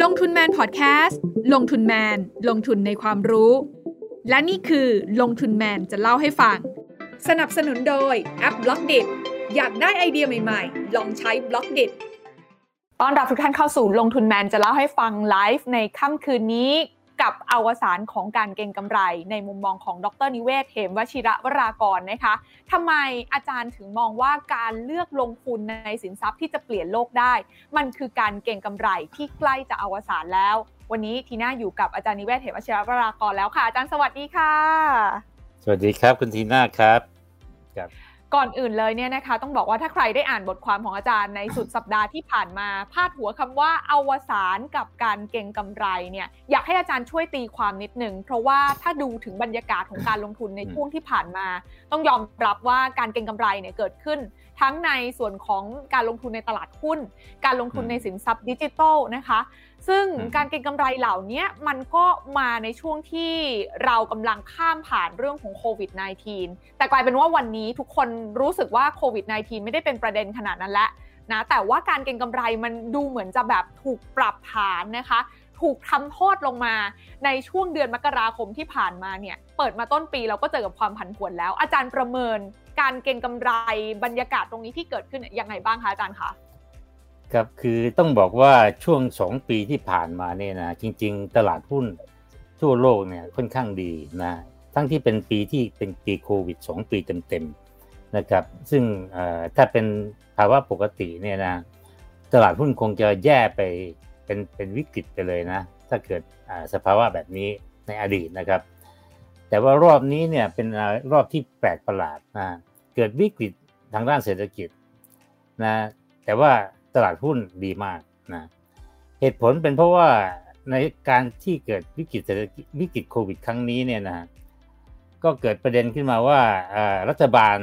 ลงทุนแมนพอดแคสต์ลงทุนแมน ลงทุนในความรู้ และนี่คือลงทุนแมนจะเล่าให้ฟัง สนับสนุนโดยแอป Blockdit อยากได้ไอเดียใหม่ๆ ลองใช้ Blockdit ต้อนรับทุกท่านเข้าสู่ลงทุนแมนจะเล่าให้ฟังไลฟ์ในค่ำคืนนี้ กับอวสานของการเก็งกำไร ในมุมมองของดร.นิเวศน์ เหมวชิรวรากรนะคะทำไมอาจารย์ถึงมองว่าการเลือกลงทุนในสินทรัพย์ที่จะเปลี่ยนโลกได้ มันคือการเก็งกำไรที่ใกล้จะอวสานแล้ว วันนี้ทีน่าอยู่กับอาจารย์นิเวศเหมวชิระวรากรแล้วค่ะอาจารย์สวัสดีค่ะ สวัสดีครับคุณทีน่าครับครับ ก่อนอื่นเลยเนี่ยนะคะ ต้องบอกว่าถ้าใครได้อ่านบทความของอาจารย์ในสุดสัปดาห์ที่ผ่านมา พาดหัวคำว่าอวสานกับการเก่งกำไรเนี่ยอยากให้อาจารย์ช่วยตีความนิดหนึ่งเพราะว่าถ้าดูถึงบรรยากาศของการลงทุนในช่วงที่ผ่านมา ต้องยอมรับว่าการเก่งกำไรเนี่ยเกิดขึ้น ทั้งในส่วนของการลงทุนในตลาดหุ้น การลงทุนในสินทรัพย์ดิจิทัลนะคะ ซึ่งการเก็งกำไรเหล่านี้มันก็มาในช่วงที่เรากำลังข้ามผ่านเรื่องของโควิด -19 แต่กลายเป็นว่าวันนี้ทุกคนรู้สึกว่าโควิด -19 ไม่ได้เป็นประเด็นขนาดนั้นแล้วนะแต่ว่าการเก็งกำไรมันดูเหมือนจะแบบถูกปรับฐานนะคะถูกทำโทษลงมาในช่วงเดือนมกราคมที่ผ่านมาเนี่ย เปิดมาต้นปีเราก็เจอกับความผันผวนแล้ว อาจารย์ประเมินการเก็งกำไรบรรยากาศตรงนี้ที่เกิดขึ้นยังไงบ้างคะอาจารย์คะ ครับคือต้องบอกว่าช่วงสองปีที่ผ่านมาเนี่ยนะจริง ๆ ตลาดหุ้นทั่วโลกเนี่ยค่อนข้างดีนะทั้งที่เป็นปีที่เป็นปีโควิดสองปีเต็มๆนะครับซึ่งถ้าเป็นภาวะปกติเนี่ยนะตลาดหุ้นคงจะแย่ไปเป็นเป็นวิกฤตไปเลยนะถ้าเกิดสภาวะแบบนี้ในอดีตนะครับ แต่ว่ารอบนี้เนี่ยเป็นรอบที่แปลกประหลาดนะเกิดวิกฤตทางด้านเศรษฐกิจนะแต่ว่า ตลาดหุ้นดีมากนะเหตุผลเป็นเพราะว่าในการที่เกิดวิกฤตเศรษฐกิจวิกฤตโควิด ครั้งนี้เนี่ยนะก็เกิดประเด็นขึ้นมาว่ารัฐบาล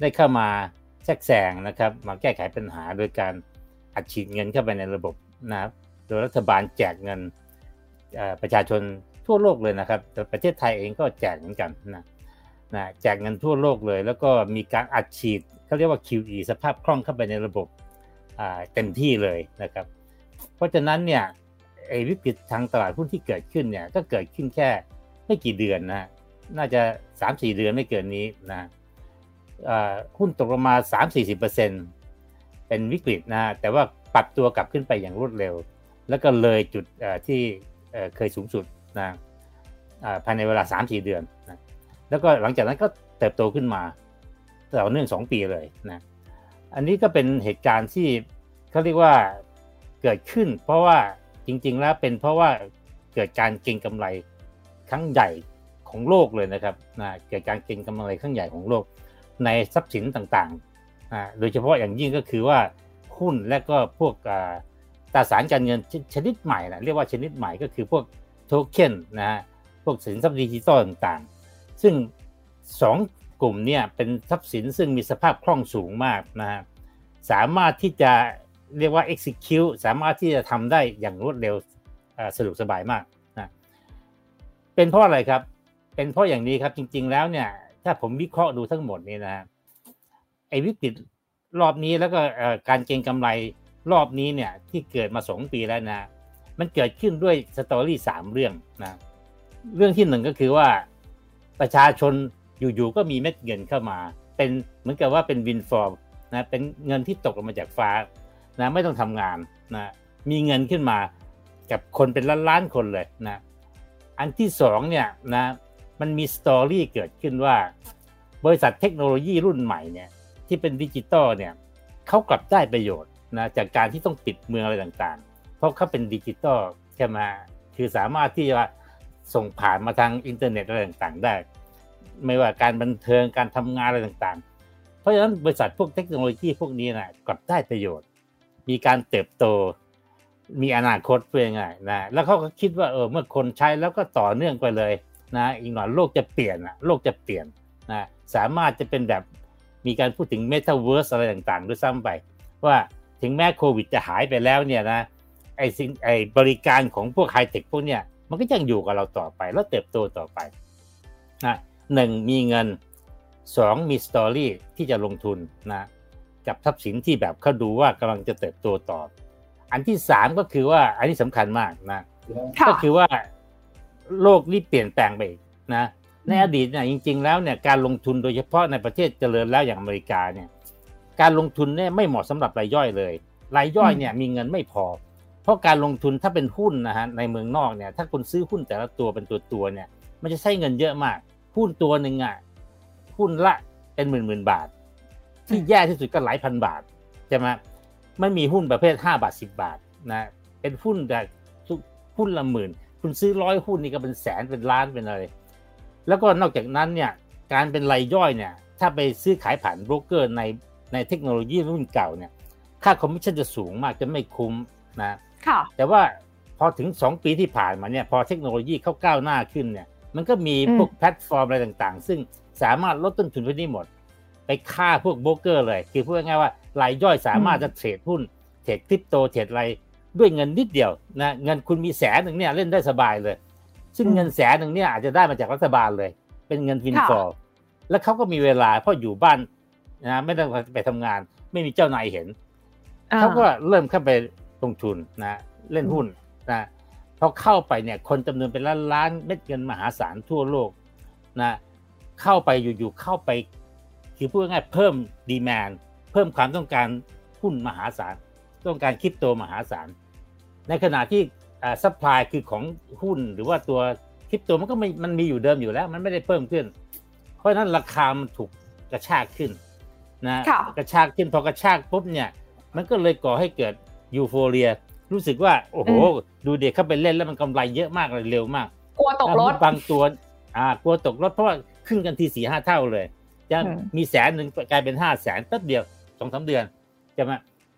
ได้เข้ามาแทรกแซงนะครับ มาแก้ไขปัญหาโดยการอัดฉีดเงินเข้าไปในระบบนะครับโดยรัฐบาลแจกเงินประชาชนทั่วโลกเลยนะครับแต่ประเทศไทยเองก็แจกเหมือนกันนะนะแจกเงินทั่วโลกเลย แล้วก็มีการอัดฉีดเขาเรียกว่า QE สภาพคล่องเข้าไปในระบบ เต็มที่เลยนะครับ เพราะฉะนั้นเนี่ยไอ้วิกฤตทางตลาดหุ้นที่เกิดขึ้นเนี่ยก็เกิดขึ้นแค่ไม่กี่เดือนนะน่าจะสามสี่เดือนไม่เกินนี้นะหุ้นตกลงมาสามสี่สิบเปอร์เซ็นเป็นวิกฤตนะแต่ว่าปรับตัวกลับขึ้นไปอย่างรวดเร็ว แล้วก็เลยจุดที่เคยสูงสุดนะภายในเวลาสามสี่เดือนนะแล้วก็หลังจากนั้นก็เติบโตขึ้นมาต่อเนื่องสองปีเลยนะ อันนี้ก็เป็นเหตุการณ์ที่เขาเรียกว่าเกิดขึ้น เพราะว่าจริง ๆ แล้วเป็นเพราะว่าเกิดการเก็งกำไรครั้งใหญ่ของโลกเลยนะครับนะเกิดการเก็งกำไรครั้งใหญ่ของโลก ในทรัพย์สินต่างๆนะโดยเฉพาะอย่างยิ่งก็คือว่าหุ้นและก็พวกตราสารการเงินชนิดใหม่นะเรียกว่าชนิดใหม่ก็คือพวกโทเค็นนะฮะพวกสินทรัพย์ดิจิตอลต่างๆ ซึ่งสอง กลุ่มเนี่ยเป็นทรัพย์สินซึ่งมีสภาพคล่องสูงมากนะฮะสามารถที่จะเรียกว่า execute สามารถที่จะทำได้อย่างรวดเร็วสะดวกสบายมากนะเป็นเพราะอะไรครับ เป็นเพราะอย่างนี้ครับจริง ๆ แล้วเนี่ย ถ้าผมวิเคราะห์ดูทั้งหมดนี่นะไอ้วิกฤตรอบนี้แล้วก็การเก็งกำไรรอบนี้เนี่ยที่เกิดมาสองปีแล้วนะ มันเกิดขึ้นด้วยสตอรี่สามเรื่องนะ เรื่องที่หนึ่งก็คือว่าประชาชน อยู่ๆก็มีเม็ดเงินเข้ามา เป็นเหมือนกับว่าเป็น windfall นะเป็นเงินที่ตกลงมาจากฟ้านะไม่ต้องทำงานนะมีเงินขึ้นมากับคนเป็นล้านล้านคนเลยนะอันที่สองเนี่ยนะมันมี story เกิดขึ้นว่า บริษัทเทคโนโลยีรุ่นใหม่เนี่ยที่เป็นดิจิตอลเนี่ยเขากลับได้ประโยชน์นะจากการที่ต้องปิดเมืองอะไรต่างๆ เพราะเขาเป็นดิจิตอลใช่ไหมคือสามารถที่จะส่งผ่านมาทางอินเทอร์เน็ตอะไรต่างๆได้ ไม่ว่าการบันเทิงการทำงานอะไรต่างๆ เพราะฉะนั้นบริษัทพวกเทคโนโลยีพวกนี้นะกลับได้ประโยชน์ มีการเติบโต มีอนาคตเป็นไงนะแล้วเขาก็คิดว่าเออเมื่อคนใช้แล้วก็ต่อเนื่องไปเลยนะอีกหน่อยโลกจะเปลี่ยนอะโลกจะเปลี่ยนนะสามารถจะเป็นแบบมีการพูดถึงเมตาเวิร์สอะไรต่างๆ ด้วยซ้ำไป ว่าถึงแม้โควิดจะหายไปแล้วเนี่ยนะไอสิ่งไอบริการของพวกไฮเทคพวกเนี้ยมันก็ยังอยู่กับเราต่อไปแล้วเติบโตต่อไปนะ หนึ่งมีเงินสองมีสตอรี่ที่จะลงทุนนะกับทรัพย์สินที่แบบเขาดูว่ากำลังจะเติบโตต่อ อันที่สามก็คือว่าอันนี้สำคัญมากนะค่ะก็คือว่าโลกนี่เปลี่ยนแปลงไปอีกนะในอดีตเนี่ยจริง ๆ แล้วเนี่ยการลงทุนโดยเฉพาะในประเทศเจริญแล้วอย่างอเมริกาเนี่ยการลงทุนเนี่ยไม่เหมาะสำหรับรายย่อยเลย รายย่อยเนี่ยมีเงินไม่พอ เพราะการลงทุนถ้าเป็นหุ้นนะฮะในเมืองนอกเนี่ยถ้าคุณซื้อหุ้นแต่ละตัวเป็นตัวตัวๆเนี่ยมันจะใช้เงินเยอะมาก หุ้นตัวหนึ่งอะหุ้นละเป็นหมื่นหมื่นบาท ที่แย่ที่สุดก็หลายพันบาทใช่ไหมไม่มีหุ้นประเภทห้าบาทสิบาทนะเป็นหุ้นแต่หุ้นละหมื่น คุณซื้อร้อยหุ้นนี่ก็เป็นแสนเป็นล้านเป็นอะไรแล้วก็นอกจากนั้นเนี่ยการเป็นรายย่อยเนี่ย ถ้าไปซื้อขายผ่านโบรกเกอร์ในในเทคโนโลยีรุ่นเก่าเนี่ย ค่าคอมมิชชั่นจะสูงมากจะไม่คุ้มนะค่ะแต่ว่าพอถึง 2 ปีที่ผ่านมาเนี่ย พอเทคโนโลยีเขาก้าวหน้าขึ้นเนี่ย มันก็มีพวกแพลตฟอร์มอะไรต่างๆ ซึ่งสามารถลดต้นทุนพวกนี้หมด ไปฆ่าพวกโบรกเกอร์เลย คือพูดง่ายๆว่ารายย่อยสามารถจะ trade หุ้น trade คริปโต trade อะไรด้วยเงินนิดเดียวนะเงินคุณมีแสนหนึ่งเนี่ยเล่นได้สบายเลย ซึ่งเงินแสนหนึ่งเนี่ยอาจจะได้มาจากรัฐบาลเลย เป็นเงินฟินฟอร์แล้วเขาก็มีเวลาเพราะอยู่บ้านนะไม่ต้องไปทำงาน ไม่มีเจ้านายเห็นเขาก็เริ่มเข้าไปลงทุนนะ เล่นหุ้นนะ พอเข้าไปเนี่ยคนจำนวนเป็นล้านล้านเม็ดเงินมหาศาลทั่วโลกนะเข้าไปอยู่ๆเข้าไป คือพูดง่ายๆเพิ่มดีแมนเพิ่มความต้องการหุ้นมหาศาลต้องการคริปโตมหาศาลในขณะที่ supply คือของหุ้นหรือว่าตัวคริปโตมันก็ไม่มันมีอยู่เดิมอยู่แล้ว มันไม่ได้เพิ่มขึ้น เพราะฉะนั้นราคามันถูกกระชากขึ้นนะกระชากขึ้นพอกระชากปุ๊บเนี่ย มันก็เลยก่อให้เกิด euphoria รู้สึกว่า โอ้โห ดูเด็กเข้าไปเล่นแล้วมันกำไรเยอะมากเลยเร็วมาก กลัวตกรถบางตัว อ่ากลัวตกรถเพราะว่าขึ้นกันทีสี่ห้าเท่าเลยจะมีแสนหนึ่งกลายเป็นห้าแสนแป๊บเดียวสองสาเดือนใช่ไหม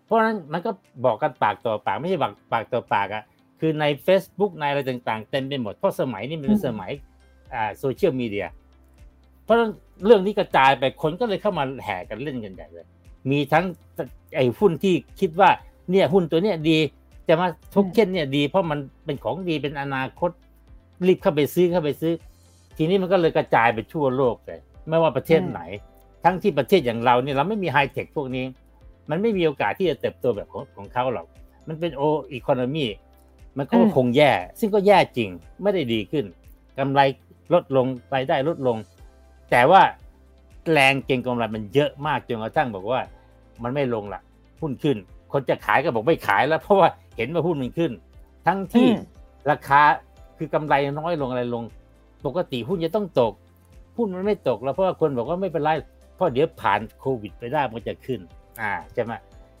เพราะฉะนั้นมันก็บอกกันปากต่อปากไม่ใช่ปากปากต่อปากอะคือใน Facebook ในอะไรต่างๆ เต็มไปหมดเพราะสมัยนี้มันเป็นสมัยอ่าโซเชียลมีเดียเพราะเรื่องนี้กระจายไปคนก็เลยเข้ามาแห่กันเล่นกันใหญ่เลย มีทั้งไอ้หุ้นที่คิดว่าเนี่ยหุ้นตัวเนี้ยดี จะมาทุกเช่นเนี่ยดีเพราะมันเป็นของดีเป็นอนาคต รีบเข้าไปซื้อเข้าไปซื้อ ทีนี้มันก็เลยกระจายไปทั่วโลกเลยไม่ว่าประเทศไหน ทั้งที่ประเทศอย่างเราเนี่ยเราไม่มีไฮเทคพวกนี้ มันไม่มีโอกาสที่จะเติบโตแบบของของเขาหรอกมันเป็นโออีโคโนมีมันก็คงแย่ ซึ่งก็แย่จริงไม่ได้ดีขึ้นกำไรลดลงรายได้ลดลง แต่ว่าแรงเก็งกำไรมันเยอะมากจนกระทั่งบอกว่า มันไม่ลงละหุ้นขึ้น คนจะขายก็บอกไม่ขายแล้ว เพราะว่าเห็นว่าหุ้นมันขึ้น ทั้งที่ราคาคือกำไรน้อยลงอะไรลง ปกติหุ้นจะต้องตก หุ้นมันไม่ตกแล้วเพราะว่าคนบอกว่าไม่เป็นไรเพราะเดี๋ยวผ่านโควิดไปได้มันจะขึ้น อ่าใช่ไหม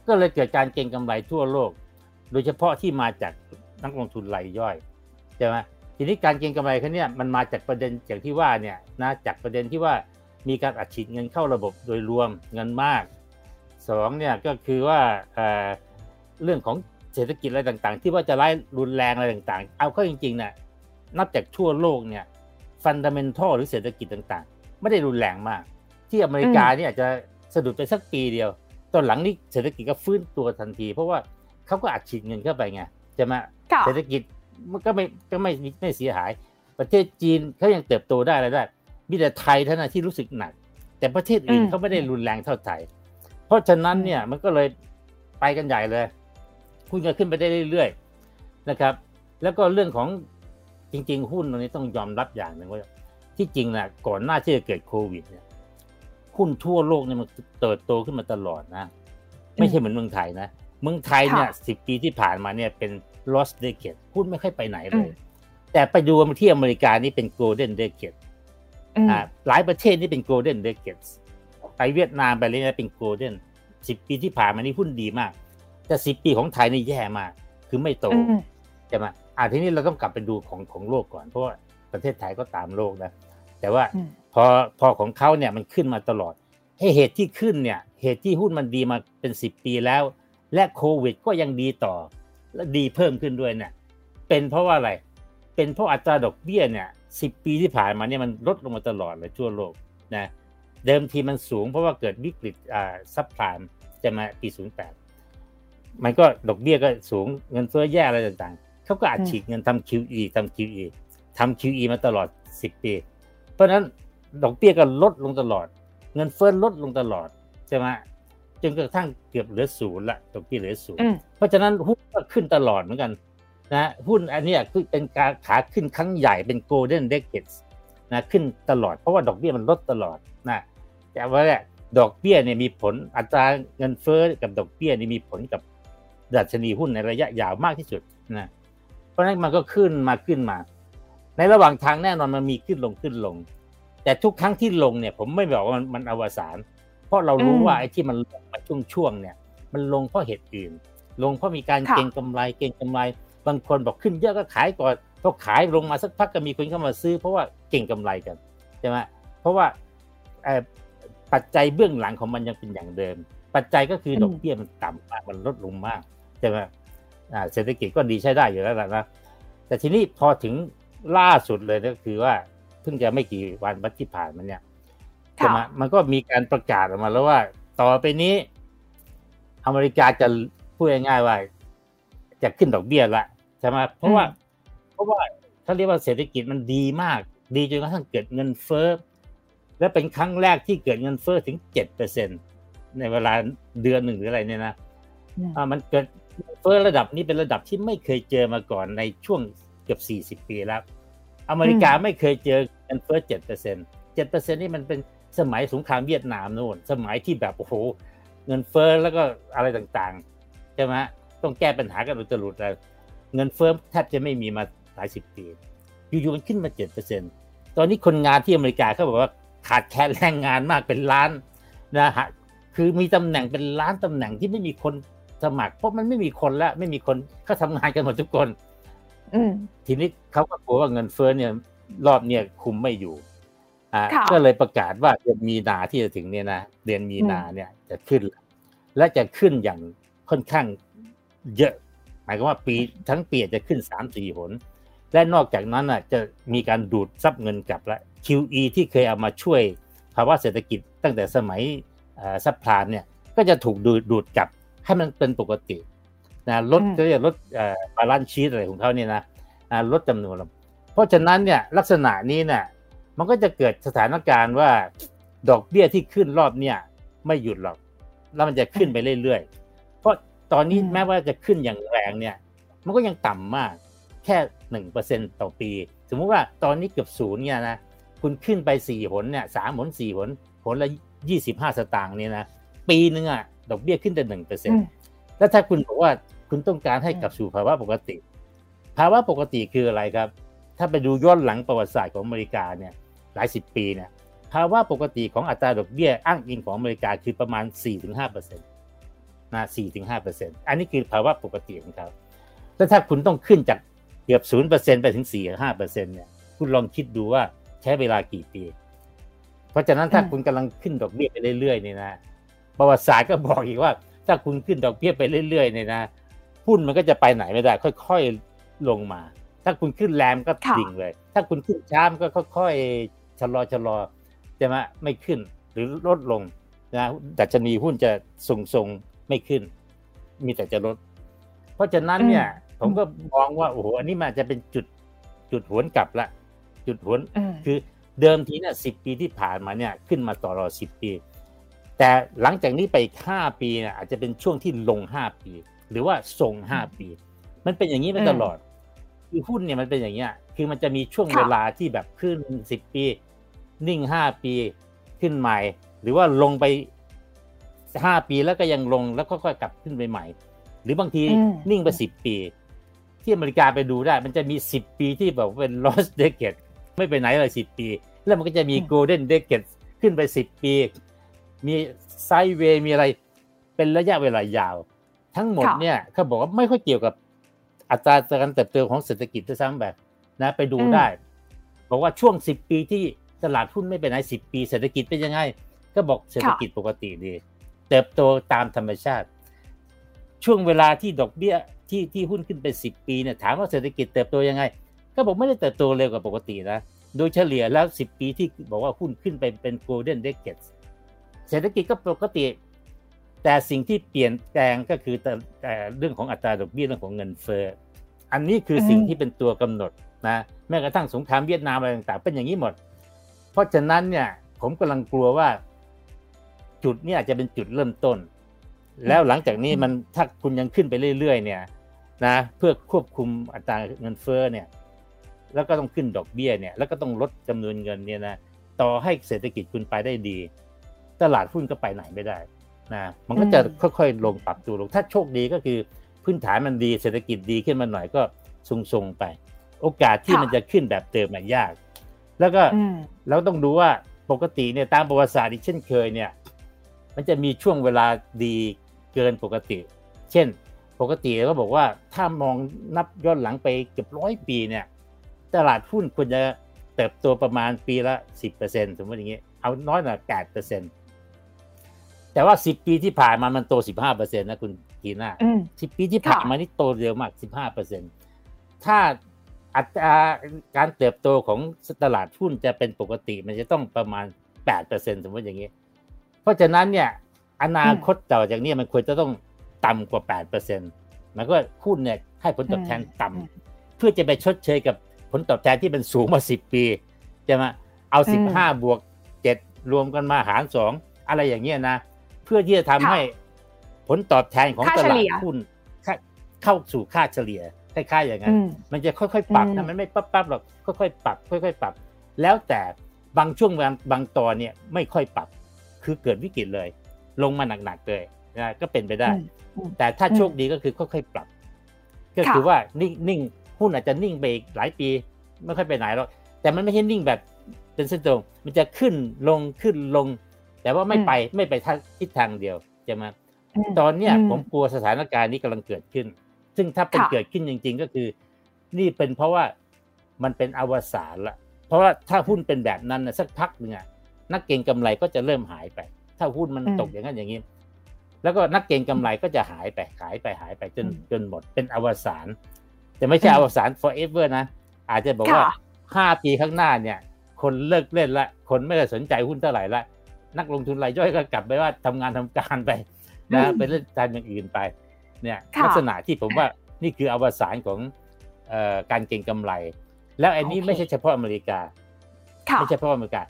ก็เลยเกิดการเก็งกำไรทั่วโลก โดยเฉพาะที่มาจากนักลงทุนรายย่อยใช่ไหมทีนี้การเก็งกำไรครั้งนี้มันมาจากประเด็นอย่างที่ว่าเนี่ยนะจากประเด็นที่ว่ามีการอัดฉีดเงินเข้าระบบโดยรวมเงินมาก สองเนี่ยก็คือว่าเรื่องของเศรษฐกิจอะไรต่างๆ ที่ว่าจะไล่รุนแรงอะไรต่างๆ เอาเข้าจริงๆเนี่ยนับจากทั่วโลกเนี่ยฟันดัมเมนทัลหรือเศรษฐกิจต่างๆ ไม่ได้รุนแรงมาก ที่อเมริกาเนี่ยอาจจะสะดุดไปสักปีเดียว ตอนหลังนี้เศรษฐกิจก็ฟื้นตัวทันที เพราะว่าเขาก็อัดฉีดเงินเข้าไปไงใช่ไหมเศรษฐกิจมันก็ไม่ก็ไม่ไม่เสียหาย ประเทศจีนเขายังเติบโตได้อะไรได้มีแต่ไทยเท่านั้นที่รู้สึกหนัก แต่ประเทศอื่นเขาไม่ได้รุนแรงเท่าไทย เพราะฉะนั้นเนี่ยมันก็เลยไปกันใหญ่เลย หุ้นก็ขึ้นไปได้เรื่อยๆนะครับ แล้วก็เรื่องของจริง ๆ หุ้นตรงนี้ต้องยอมรับอย่างหนึ่งว่า ที่จริงนะก่อนหน้าที่จะเกิดโควิดเนี่ยหุ้นทั่วโลกเนี่ยมันเติบโตขึ้นมาตลอดนะ ไม่ใช่เหมือนเมืองไทยนะ เมืองไทยเนี่ยสิบปีที่ผ่านมาเนี่ยเป็น lost decade หุ้นไม่ค่อยไปไหนเลย แต่ไปดูที่อเมริกานี่เป็น golden decade อ่าหลายประเทศนี่เป็น golden decade ไปเวียดนามไปเลยนะเป็น golden สิบปีที่ผ่านมานี่หุ้นดีมาก แต่สิบปีของไทยนี่แย่มาก คือไม่โตใช่ไหมอ่าทีนี้เราต้องกลับไปดูของของโลกก่อน เพราะว่าประเทศไทยก็ตามโลกนะ แต่ว่าพอพอของเขาเนี่ยมันขึ้นมาตลอดให้เหตุที่ขึ้นเนี่ย เหตุที่หุ้นมันดีมาเป็นสิบปีแล้ว และโควิดก็ยังดีต่อ และดีเพิ่มขึ้นด้วยเนี่ยเป็นเพราะว่าอะไร เป็นเพราะอัตราดอกเบี้ยเนี่ยสิบปีที่ผ่านมาเนี่ยมันลดลงมาตลอดเลยทั่วโลกนะ เดิมทีมันสูงเพราะว่าเกิดวิกฤตอ่าซับพลามจะมาปีศูนย์แปดมันก็ดอกเบี้ยก็สูงเงินเฟ้อแย่อะไรต่างๆ เขาก็อัดฉีดเงินทำ QE ทำ QE ทำ QE มาตลอดสิบปี เพราะฉะนั้นดอกเบี้ยก็ลดลงตลอด เงินเฟ้อลดลงตลอดใช่ไหมจนกระทั่งเกือบเหลือศูนย์ละดอกเบี้ยเหลือศูนย์อืมเพราะฉะนั้นหุ้นก็ขึ้นตลอดเหมือนกันนะหุ้นอันเนี้ยคือเป็นการขาขึ้นครั้งใหญ่เป็น golden decades นะขึ้นตลอดเพราะว่าดอกเบี้ยมันลดตลอดนะ แต่ว่าดอกเบี้ยเนี่ยมีผลอัตราเงินเฟ้อกับดอกเบี้ยนี่มีผลกับดัชนีหุ้นในระยะยาวมากที่สุดนะเพราะฉะนั้นมันก็ขึ้นมาขึ้นมา ในระหว่างทางแน่นอนมันมีขึ้นลงขึ้นลง แต่ทุกครั้งที่ลงเนี่ย ผมไม่บอกว่ามันอวสานเพราะเรารู้ว่าไอ้ที่มันลงมาช่วงช่วงเนี่ย มันลงเพราะเหตุอื่น ลงเพราะมีการเก็งกำไรเก็งกำไร บางคนบอกขึ้นเยอะก็ขายก่อนพอขายลงมาสักพักก็มีคนเข้ามาซื้อ เพราะว่าเก่งกำไรกันใช่ไหมเพราะว่า ปัจจัยเบื้องหลังของมันยังเป็นอย่างเดิม ปัจจัยก็คืออมดอกเบี้ยมันต่ำมากมันลดลงมากใช่ไหมอ่าเศรษฐกิจก็ดีใช้ได้อยู่แล้วล่ะนะแต่ทีนี้พอถึงล่าสุดเลยก็คือว่าเพิ่งจะไม่กี่วันวันที่ผ่านมาเนี่ยใช่ไหมค่ะมันก็มีการประกาศออกมาแล้วว่า ต่อไปนี้ อเมริกาจะพูดง่ายๆว่า จะขึ้นดอกเบี้ยละใช่ไหมเพราะว่าอืมเพราะว่าเขาเรียกว่าเศรษฐกิจมันดีมาก ดีจนกระทั่งเกิดเงินเฟ้อ และเป็นครั้งแรกที่เกิดเงินเฟ้อถึงเจ็ดเปอร์เซ็นในเวลาเดือนหนึ่งหรืออะไรเนี่ยนะอืมอ่ามันเกิดเงินเฟ้อระดับนี้เป็นระดับที่ไม่เคยเจอมาก่อนในช่วงเกือบสี่สิบปีแล้ว อเมริกาไม่เคยเจอเงินเฟ้อเจ็ดเปอร์เซ็นเจ็ดเปอร์เซ็นนี่มันเป็นสมัยสงครามเวียดนามโน่นสมัยที่แบบโอ้โหเงินเฟ้อแล้วก็อะไรต่างๆใช่ไหมต้องแก้ปัญหากันอุตลุดเลยเงินเฟ้อแทบจะไม่มีมาหลายสิบปี อยู่ๆมันขึ้นมาเจ็ดเปอร์เซ็นตอนนี้คนงานที่อเมริกาเขาบอกว่า ขาดแคลนแรงงานมากเป็นล้านนะฮะคือมีตำแหน่งเป็นล้านตำแหน่งที่ไม่มีคนสมัคร เพราะมันไม่มีคนแล้วไม่มีคนเขาทำงานกันหมดทุกคนอืมทีนี้เขาก็กลัวว่าเงินเฟ้อเนี่ย รอบเนี่ยคุมไม่อยู่อ่าค่ะก็เลยประกาศว่าเดือนมีนาที่จะถึงเนี่ยนะเดือนมีนาเนี่ยจะขึ้น และจะขึ้นอย่างค่อนข้างเยอะหมายความว่าปีทั้งปีจะขึ้นสามสี่หน และนอกจากนั้นอะ จะมีการดูดซับเงินกลับและ QE ที่เคยเอามาช่วยภาวะเศรษฐกิจตั้งแต่สมัยซับพลานเนี่ยก็จะถูกดูดดูดกลับให้มันเป็นปกตินะลดอืมก็จะลด balance sheet อะไรของเขาเนี่ยนะอ่าลดจำนวนลงเพราะฉะนั้นเนี่ยลักษณะนี้เนี่ยมันก็จะเกิดสถานการณ์ว่าดอกเบี้ยที่ขึ้นรอบเนี่ยไม่หยุดหรอก แล้วมันจะขึ้นไปเรื่อยๆ เพราะตอนนี้อืมแม้ว่าจะขึ้นอย่างแรงเนี่ย มันก็ยังต่ำมากแค่หนึ่งเปอร์เซ็นต่อปี สมมุติว่าตอนนี้เกือบศูนย์เนี่ยนะ คุณขึ้นไปสี่หนเนี่ยสามหนสี่หนหนละยี่สิบห้าสตางค์เนี่ยนะปีหนึ่งอะดอกเบี้ยขึ้นแต่หนึ่งเปอร์เซ็นอืต์มแล้วถ้าคุณบอกว่าคุณต้องการให้อืมกลับสู่ภาวะปกติ ภาวะปกติคืออะไรครับ ถ้าไปดูย้อนหลังประวัติศาสตร์ของอเมริกาเนี่ยหลายสิบปีเนี่ยภาวะปกติของอัตราดอกเบี้ยอ้างอิงของอเมริกาคือประมาณ 4-5%นะ4-5%อันนี้คือภาวะปกติของเขาแล้วถ้าคุณต้องขึ้นจากเกือบ 0%ไปถึง 4-5%เนี่ย คุณลองคิดดูว่า ใช้เวลากี่ปี เพราะฉะนั้นถ้าอืมคุณกำลังขึ้นดอกเบี้ยไปเรื่อยๆเนี่ยนะประวัติศาสตร์ก็บอกอีกว่า ถ้าคุณขึ้นดอกเบี้ยไปเรื่อยๆเนี่ยนะหุ้นมันก็จะไปไหนไม่ได้ ค่อยๆลงมา ถ้าคุณขึ้นแรงก็ค่ะดิ่งเลย ถ้าคุณขึ้นช้ามันก็ค่อยๆชะลอชะลอใช่ไหมไม่ขึ้นหรือลดลงนะดัชนีหุ้นจะทรงๆไม่ขึ้น มีแต่จะลด เพราะฉะนั้นเนี่ย ผมก็มองว่าโอ้โหอันนี้มันอาจจะเป็นจุดจุดหวนกลับละ จุดหวนอืมคือเดิมทีเนี่ยสิปีที่ผ่านมาเนี่ยขึ้นมาต่อรอสิบปี แต่หลังจากนี้ไปอีกห้าปีเนี่ยอาจจะเป็นช่วงที่ลงห้าปี หรือว่าทรงห้าปี มันเป็นอย่างนี้มาตลอด คือหุ้นเนี่ยมันเป็นอย่างเงี้ย คือมันจะมีช่วงค่ะเวลาที่แบบขึ้นสิบปี นิ่งห้าปีขึ้นใหม่ หรือว่าลงไปห้าปีแล้วก็ยังลงแล้วก็ค่อยๆกลับขึ้นไปใหม่ หรือบางทีอืมนิ่งไปสิบปี ที่อเมริกาไปดูได้ มันจะมีสิบปีที่แบบเป็น lost decade ไม่ไปไหนเลยสิบปี แล้วมันก็จะมีอืม golden decade ขึ้นไปสิบปี มีไซด์เวย์มีอะไร เป็นระยะเวลายาว ทั้งหมดค่ะเนี่ยเขาบอกว่าไม่ค่อยเกี่ยวกับอัตราการเติบโตของเศรษฐกิจด้วยซ้ำแบบนะ ไปดูอืมได้ บอกว่าช่วงสิบปีที่ตลาดหุ้นไม่ไปไหนสิบปี เศรษฐกิจเป็นยังไง ก็บอกเศรษฐกิจปกติดีเติบโตตามธรรมชาติ ช่วงเวลาที่ดอกเบี้ยที่ที่หุ้นขึ้นไปสิบปีเนี่ยถามว่าเศรษฐกิจเติบโตยังไง ก็บอกไม่ได้เติบโตเร็วกว่าปกตินะ โดยเฉลี่ยแล้วสิบปีที่บอกว่าหุ้นขึ้นไปเป็น golden decades เศรษฐกิจก็ปกติ แต่สิ่งที่เปลี่ยนแปลงก็คือแต่แต่เรื่องของอัตราดอกเบี้ยเรื่องของเงินเฟ้ออันนี้คือสิ่งที่เป็นตัวกำหนดนะแม้กระทั่งสงครามเวียดนามอะไรต่างๆ เป็นอย่างนี้หมด เพราะฉะนั้นเนี่ยผมกำลังกลัวว่า จุดนี้อาจจะเป็นจุดเริ่มต้น แล้วหลังจากนี้มันถ้าคุณยังขึ้นไปเรื่อย ๆ เนี่ยนะเพื่อควบคุมอัตราเงินเฟ้อเนี่ย แล้วก็ต้องขึ้นดอกเบี้ยเนี่ยแล้วก็ต้องลดจำนวนเงินเนี่ยนะต่อให้เศรษฐกิจคุณไปได้ดี ตลาดหุ้นก็ไปไหนไม่ได้นะมันก็จะค่อยๆ ลงปรับตัวลง ถ้าโชคดีก็คือพื้นฐานมันดีเศรษฐกิจดีขึ้นมาหน่อยก็ทรงๆไป โอกาสที่มันจะขึ้นแบบเติมมันยาก แล้วก็เราต้องดูว่าปกติเนี่ยตามประวัติศาสตร์ที่เช่นเคยเนี่ย มันจะมีช่วงเวลาดีเกินปกติ เช่น ปกติก็บอกว่าถ้ามองนับย้อนหลังไปเกือบร้อยปีเนี่ย ตลาดหุ้นควรจะเติบโตประมาณปีละสิบเปอร์เซ็นสมมติอย่างนี้เอาน้อยหน่อยแปดเปอร์เซ็นแต่ว่าสิบปีที่ผ่านมามันโตสิบห้าเปอร์เซ็นนะคุณกีน่าสิบปีที่ผ่านมานี่โตเร็วมากสิบห้าเปอร์เซ็นถ้าอัตราการเติบโตของตลาดหุ้นจะเป็นปกติ มันจะต้องประมาณแปดเปอร์เซ็นสมมติอย่างนี้เพราะฉะนั้นเนี่ยอนาคตต่อจากนี้มันควรจะต้องต่ำกว่าแปดเปอร์เซ็นมันก็หุ้นเนี่ยให้ผลตอบแทนต่ำเพื่อจะไปชดเชยกับ ผลตอบแทนที่เป็นสูงมาสิบปีจะมาเอาสิบห้าบวกเจ็ดรวมกันมาหารสองอะไรอย่างเงี้ยนะ เพื่อที่จะทำให้ผลตอบแทนของตลาดหุ้นเข้าสู่ค่าเฉลี่ยคล้ายๆอย่างนั้น มันจะค่อยๆปรับนะมันไม่ปั๊บปั๊บหรอกค่อยๆปรับ ค่อยๆปรับ แล้วแต่บางช่วงบางบางตอนเนี่ยไม่ค่อยปรับ คือเกิดวิกฤตเลย ลงมาหนักๆเลยนะก็เป็นไปได้ แต่ถ้าโชคดีก็คือค่อยๆปรับ ก็คือว่านิ่งๆ หุ้นอาจจะนิ่งไปหลายปี ไม่ค่อยไปไหนหรอกแต่มันไม่ใช่นิ่งแบบเป็นเส้นตรง มันจะขึ้นลงขึ้นลง แต่ว่าไม่ไปไม่ไปทิศทางเดียวจะมาตอนเนี้ยผมกลัวสถานการณ์นี้กำลังเกิดขึ้น ซึ่งถ้าเป็นเกิดขึ้นจริง ๆ ก็คือ นี่เป็นเพราะว่ามันเป็นอวสานละ เพราะว่าถ้าหุ้นเป็นแบบนั้นนะสักพักหนึ่งนักเก็งกำไรก็จะเริ่มหายไป ถ้าหุ้นมันตกอย่างนั้นอย่างนี้ แล้วก็นักเก็งกำไรก็จะหายไปหายไปหายไปจนจนหมดเป็นอวสาน แต่ไม่ใช่อวสาน forever นะ อาจจะบอกว่าห้าปีข้างหน้าเนี่ย คนเลิกเล่นละ คนไม่ได้สนใจหุ้นเท่าไหร่ละนักลงทุนรายย่อยก็กลับไปว่าทำงานทำการไปนะไปเล่นการอย่างอื่นไป เนี่ยลักษณะที่ผมว่านี่คืออวสานของการเก็งกำไร แล้วอันนี้ไม่ใช่เฉพาะอเมริกาไม่ใช่เฉพาะอเมริกา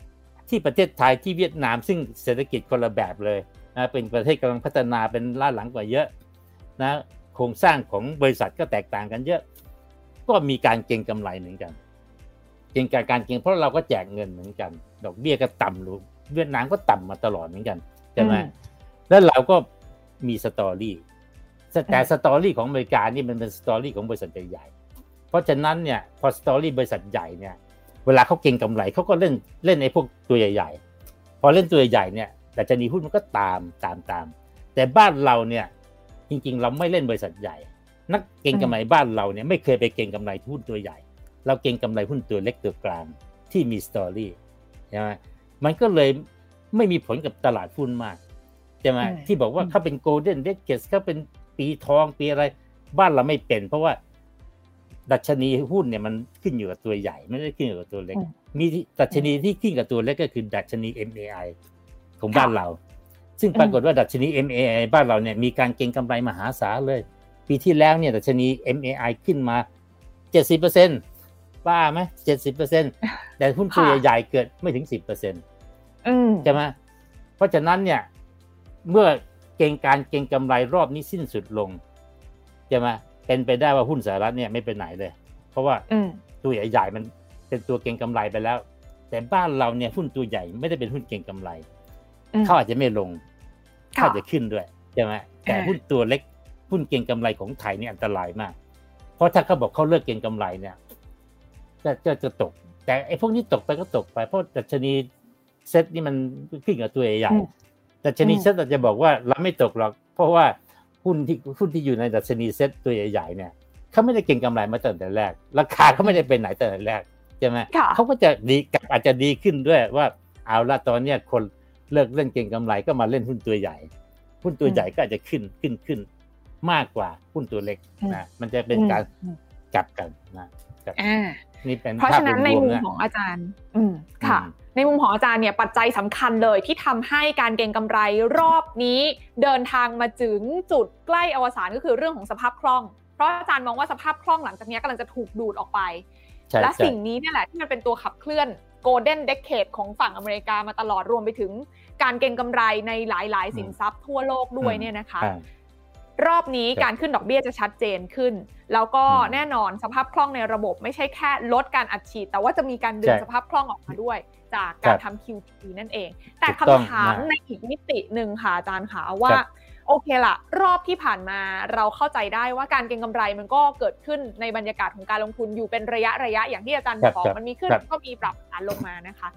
ที่ประเทศไทยที่เวียดนามซึ่งเศรษฐกิจคนละแบบเลยนะเป็นประเทศกำลังพัฒนาเป็นล้าหลังกว่าเยอะนะโครงสร้างของบริษัทก็แตกต่างกันเยอะ ก็มีการเก็งกำไรเหมือนกัน เก็งการการเก็งเพราะเราก็แจกเงินเหมือนกัน ดอกเบี้ยก็ต่ำหรือเวียดนามก็ต่ำมาตลอดเหมือนกันใช่ไหมแล้วเราก็มี story แต่ story ของอเมริกานี่มันเป็น story ของบริษัทใหญ่ๆเพราะฉะนั้นเนี่ยพอ story บริษัทใหญ่เนี่ย เวลาเขาเก่งกำไรเขาก็เล่นเล่นในพวกตัวใหญ่ ๆ พอเล่นตัวใหญ่เนี่ยแต่จะมีหุ้นมันก็ตามตามตาม แต่บ้านเราเนี่ย จริงๆ เราไม่เล่นบริษัทใหญ่ นักเก่งกำไรบ้านเราเนี่ยไม่เคยไปเก่งกำไรหุ้นตัวใหญ่ เราเก่งกำไรหุ้นตัวเล็กตัวกลางที่มีสตอรี่ใช่ไหมมันก็เลยไม่มีผลกับตลาดหุ้นมากใช่ไหมที่บอกว่าเขาเป็นโกลเด้นเด็กเกสเขาเป็นปีทองปีอะไร บ้านเราไม่เป็น เพราะว่าดัชนีหุ้นเนี่ยมันขึ้นอยู่กับตัวใหญ่ ไม่ได้ขึ้นอยู่กับตัวเล็ก มีดัชนีที่ขึ้นกับตัวเล็กก็คือดัชนี MAI ของบ้านเรา ซึ่งปรากฏว่าดัชนี MAI บ้านเราเนี่ยมีการเก็งกำไรมหาศาลเลย ปีที่แล้วเนี่ยดัชนี MAI ขึ้นมาเจ็ดสิบเปอร์เซ็นต์บ้าไหมเจ็ดสิบเปอร์เซ็นต์แต่หุ้นตัวใหญ่ๆเกิดไม่ถึงสิบเปอร์เซ็นต์ใช่ไหมเพราะฉะนั้นเนี่ย เมื่อเก่งการเก่งกำไรรอบนี้สิ้นสุดลงจะมาเป็นไปได้ว่าหุ้นสหรัฐเนี่ยไม่เป็นไหนเลย เพราะว่าตัวใหญ่ๆมันเป็นตัวเก่งกำไรไปแล้ว แต่บ้านเราเนี่ยหุ้นตัวใหญ่ไม่ได้เป็นหุ้นเก่งกำไร เขาอาจจะไม่ลง เขาจะขึ้นด้วยใช่ไหมแต่หุ้นตัวเล็กหุ้นเก่งกำไรของไทยนี่อันตรายมาก เพราะถ้าเขาบอกเขาเลิกเก่งกำไรเนี่ยจะจะจะตก แต่ไอ้พวกนี้ตกไปก็ตกไป เพราะดัชนีเซ็ตนี่มันขึ้นกับตัวใหญ่ดัชนีเซ็ตอาจจะบอกว่าเราไม่ตกหรอก เพราะว่าหุ้นที่หุ้นที่อยู่ในดัชนีเซ็ตตัวใหญ่ๆเนี่ยเขาไม่ได้เก็งกำไรมาตั้งแต่แรก ราคาเขาไม่ได้เป็นไหนตั้งแต่แรกใช่ไหมเขาก็จะดีกับอาจจะดีขึ้นด้วยว่าเอาละตอนเนี้ยคน เลิกเล่นเก็งกำไรก็มาเล่นหุ้นตัวใหญ่ หุ้นตัวใหญ่ก็อาจจะขึ้นขึ้นขึ้น มากกว่าหุ้นตัวเล็กนะมันจะเป็นการกลับกันนะนี่เป็นเพราะฉะนั้นในมุมของอาจารย์ อืมค่ะ ในมุมของอาจารย์เนี่ยปัจจัยสำคัญเลยที่ทำให้การเก็งกำไรรอบนี้เดินทางมาถึงจุดใกล้อวสานก็คือเรื่องของสภาพคล่อง เพราะอาจารย์มองว่าสภาพคล่องหลังจากนี้กำลังจะถูกดูดออกไป และสิ่งนี้เนี่ยแหละที่มันเป็นตัวขับเคลื่อน โกลเด้นเดคเคดของฝั่งอเมริกามาตลอดรวมไปถึงการเก็งกำไรในหลาย ๆ สินทรัพย์ทั่วโลกด้วยเนี่ยนะคะ รอบนี้การขึ้นดอกเบี้ยจะชัดเจนขึ้น แล้วก็แน่นอนสภาพคล่องในระบบไม่ใช่แค่ลดการอัดฉีด แต่ว่าจะมีการดึงสภาพคล่องออกมาด้วย จากการทำ QT นั่นเอง แต่คำถามในอีกมิติหนึ่งค่ะอาจารย์ขาว่า โอเคละรอบที่ผ่านมาเราเข้าใจได้ว่าการเก็งกำไรมันก็เกิดขึ้นในบรรยากาศของการลงทุนอยู่เป็นระยะระยะอย่างที่อาจารย์บอกมันมีขึ้นก็มีปรับฐานลงมานะคะ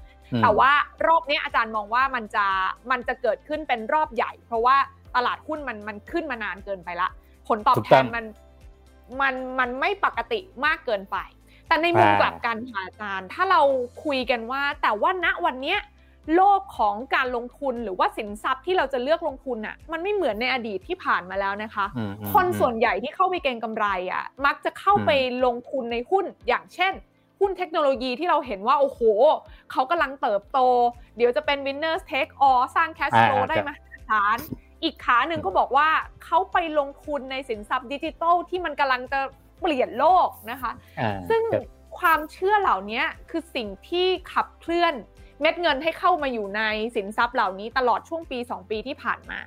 แต่ว่ารอบนี้อาจารย์มองว่ามันจะมันจะเกิดขึ้นเป็นรอบใหญ่ เพราะว่าตลาดหุ้นมันมันขึ้นมานานเกินไปละ ผลตอบแทนมันมันมันไม่ปกติมากเกินไป แต่ในมุมกลับกันค่ะอาจารย์ ถ้าเราคุยกันว่า แต่ว่าณวันเนี้ย โลกของการลงทุนหรือว่าสินทรัพย์ที่เราจะเลือกลงทุนอะมันไม่เหมือนในอดีตที่ผ่านมาแล้วนะคะ คนส่วนใหญ่ที่เข้าไปเก็งกำไรอะมักจะเข้าไปลงทุนในหุ้นอย่างเช่น หุ้นเทคโนโลยีที่เราเห็นว่าโอ้โหเขากำลังเติบโต เดี๋ยวจะเป็น winners take all สร้าง cash flow ได้มหาศาลอีกขาหนึ่งก็บอกว่าเขาไปลงทุนในสินทรัพย์ดิจิทัลที่มันกำลังจะเปลี่ยนโลกนะคะ ซึ่งความเชื่อเหล่านี้คือสิ่งที่ขับเคลื่อน เม็ดเงินให้เข้ามาอยู่ในสินทรัพย์เหล่านี้ตลอดช่วงปี 2 ปีที่ผ่านมา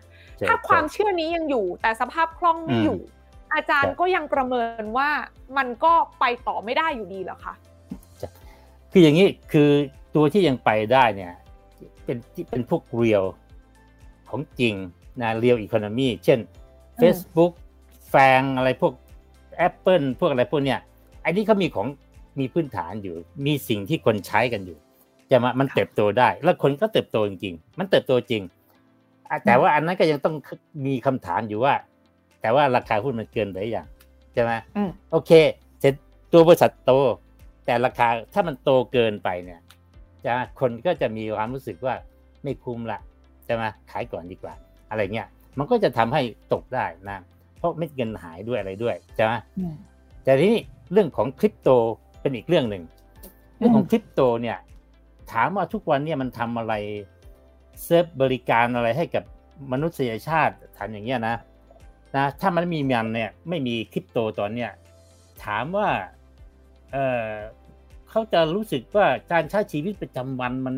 ถ้าความเชื่อนี้ยังอยู่ แต่สภาพคล่องไม่อยู่ อาจารย์ก็ยังประเมินว่ามันก็ไปต่อไม่ได้อยู่ดีเหรอคะคืออย่างนี้คือตัวที่ยังไปได้เนี่ยเป็นเป็นพวกเรียลของจริงนะเรียลอีโคโนมีเช่น Facebook แฟงอะไรพวก Apple พวกอะไรพวกเนี้ยอันนี้เขามีของมีพื้นฐานอยู่ มีสิ่งที่คนใช้กันอยู่ จะมามันเติบโตได้ แล้วคนก็เติบโตจริงๆมันเติบโตจริง แต่ว่าอันนั้นก็ยังต้องมีคำถามอยู่ว่า แต่ว่าราคาหุ้นมันเกินไปอย่างใช่ไหมโอเค เสร็จตัวบริษัทโต แต่ราคาถ้ามันโตเกินไปเนี่ย จะคนก็จะมีความรู้สึกว่าไม่คุ้มละใช่ไหมขายก่อนดีกว่า อะไรเงี้ยมันก็จะทำให้ตกได้นะ เพราะไม่เงินหายด้วยอะไรด้วยใช่ไหมแต่ทีนี้เรื่องของคริปโตเป็นอีกเรื่องหนึ่งเรื่องของคริปโตเนี่ย ถามว่าทุกวันเนี่ยมันทำอะไรเซิร์ฟบริการอะไรให้กับมนุษยชาติทำอย่างเงี้ยนะนะถ้ามันมีมันเนี่ยไม่มีคริปโตตอนเนี้ยถามว่าเออเขาจะรู้สึกว่าการใช้ชีวิตประจำวันมัน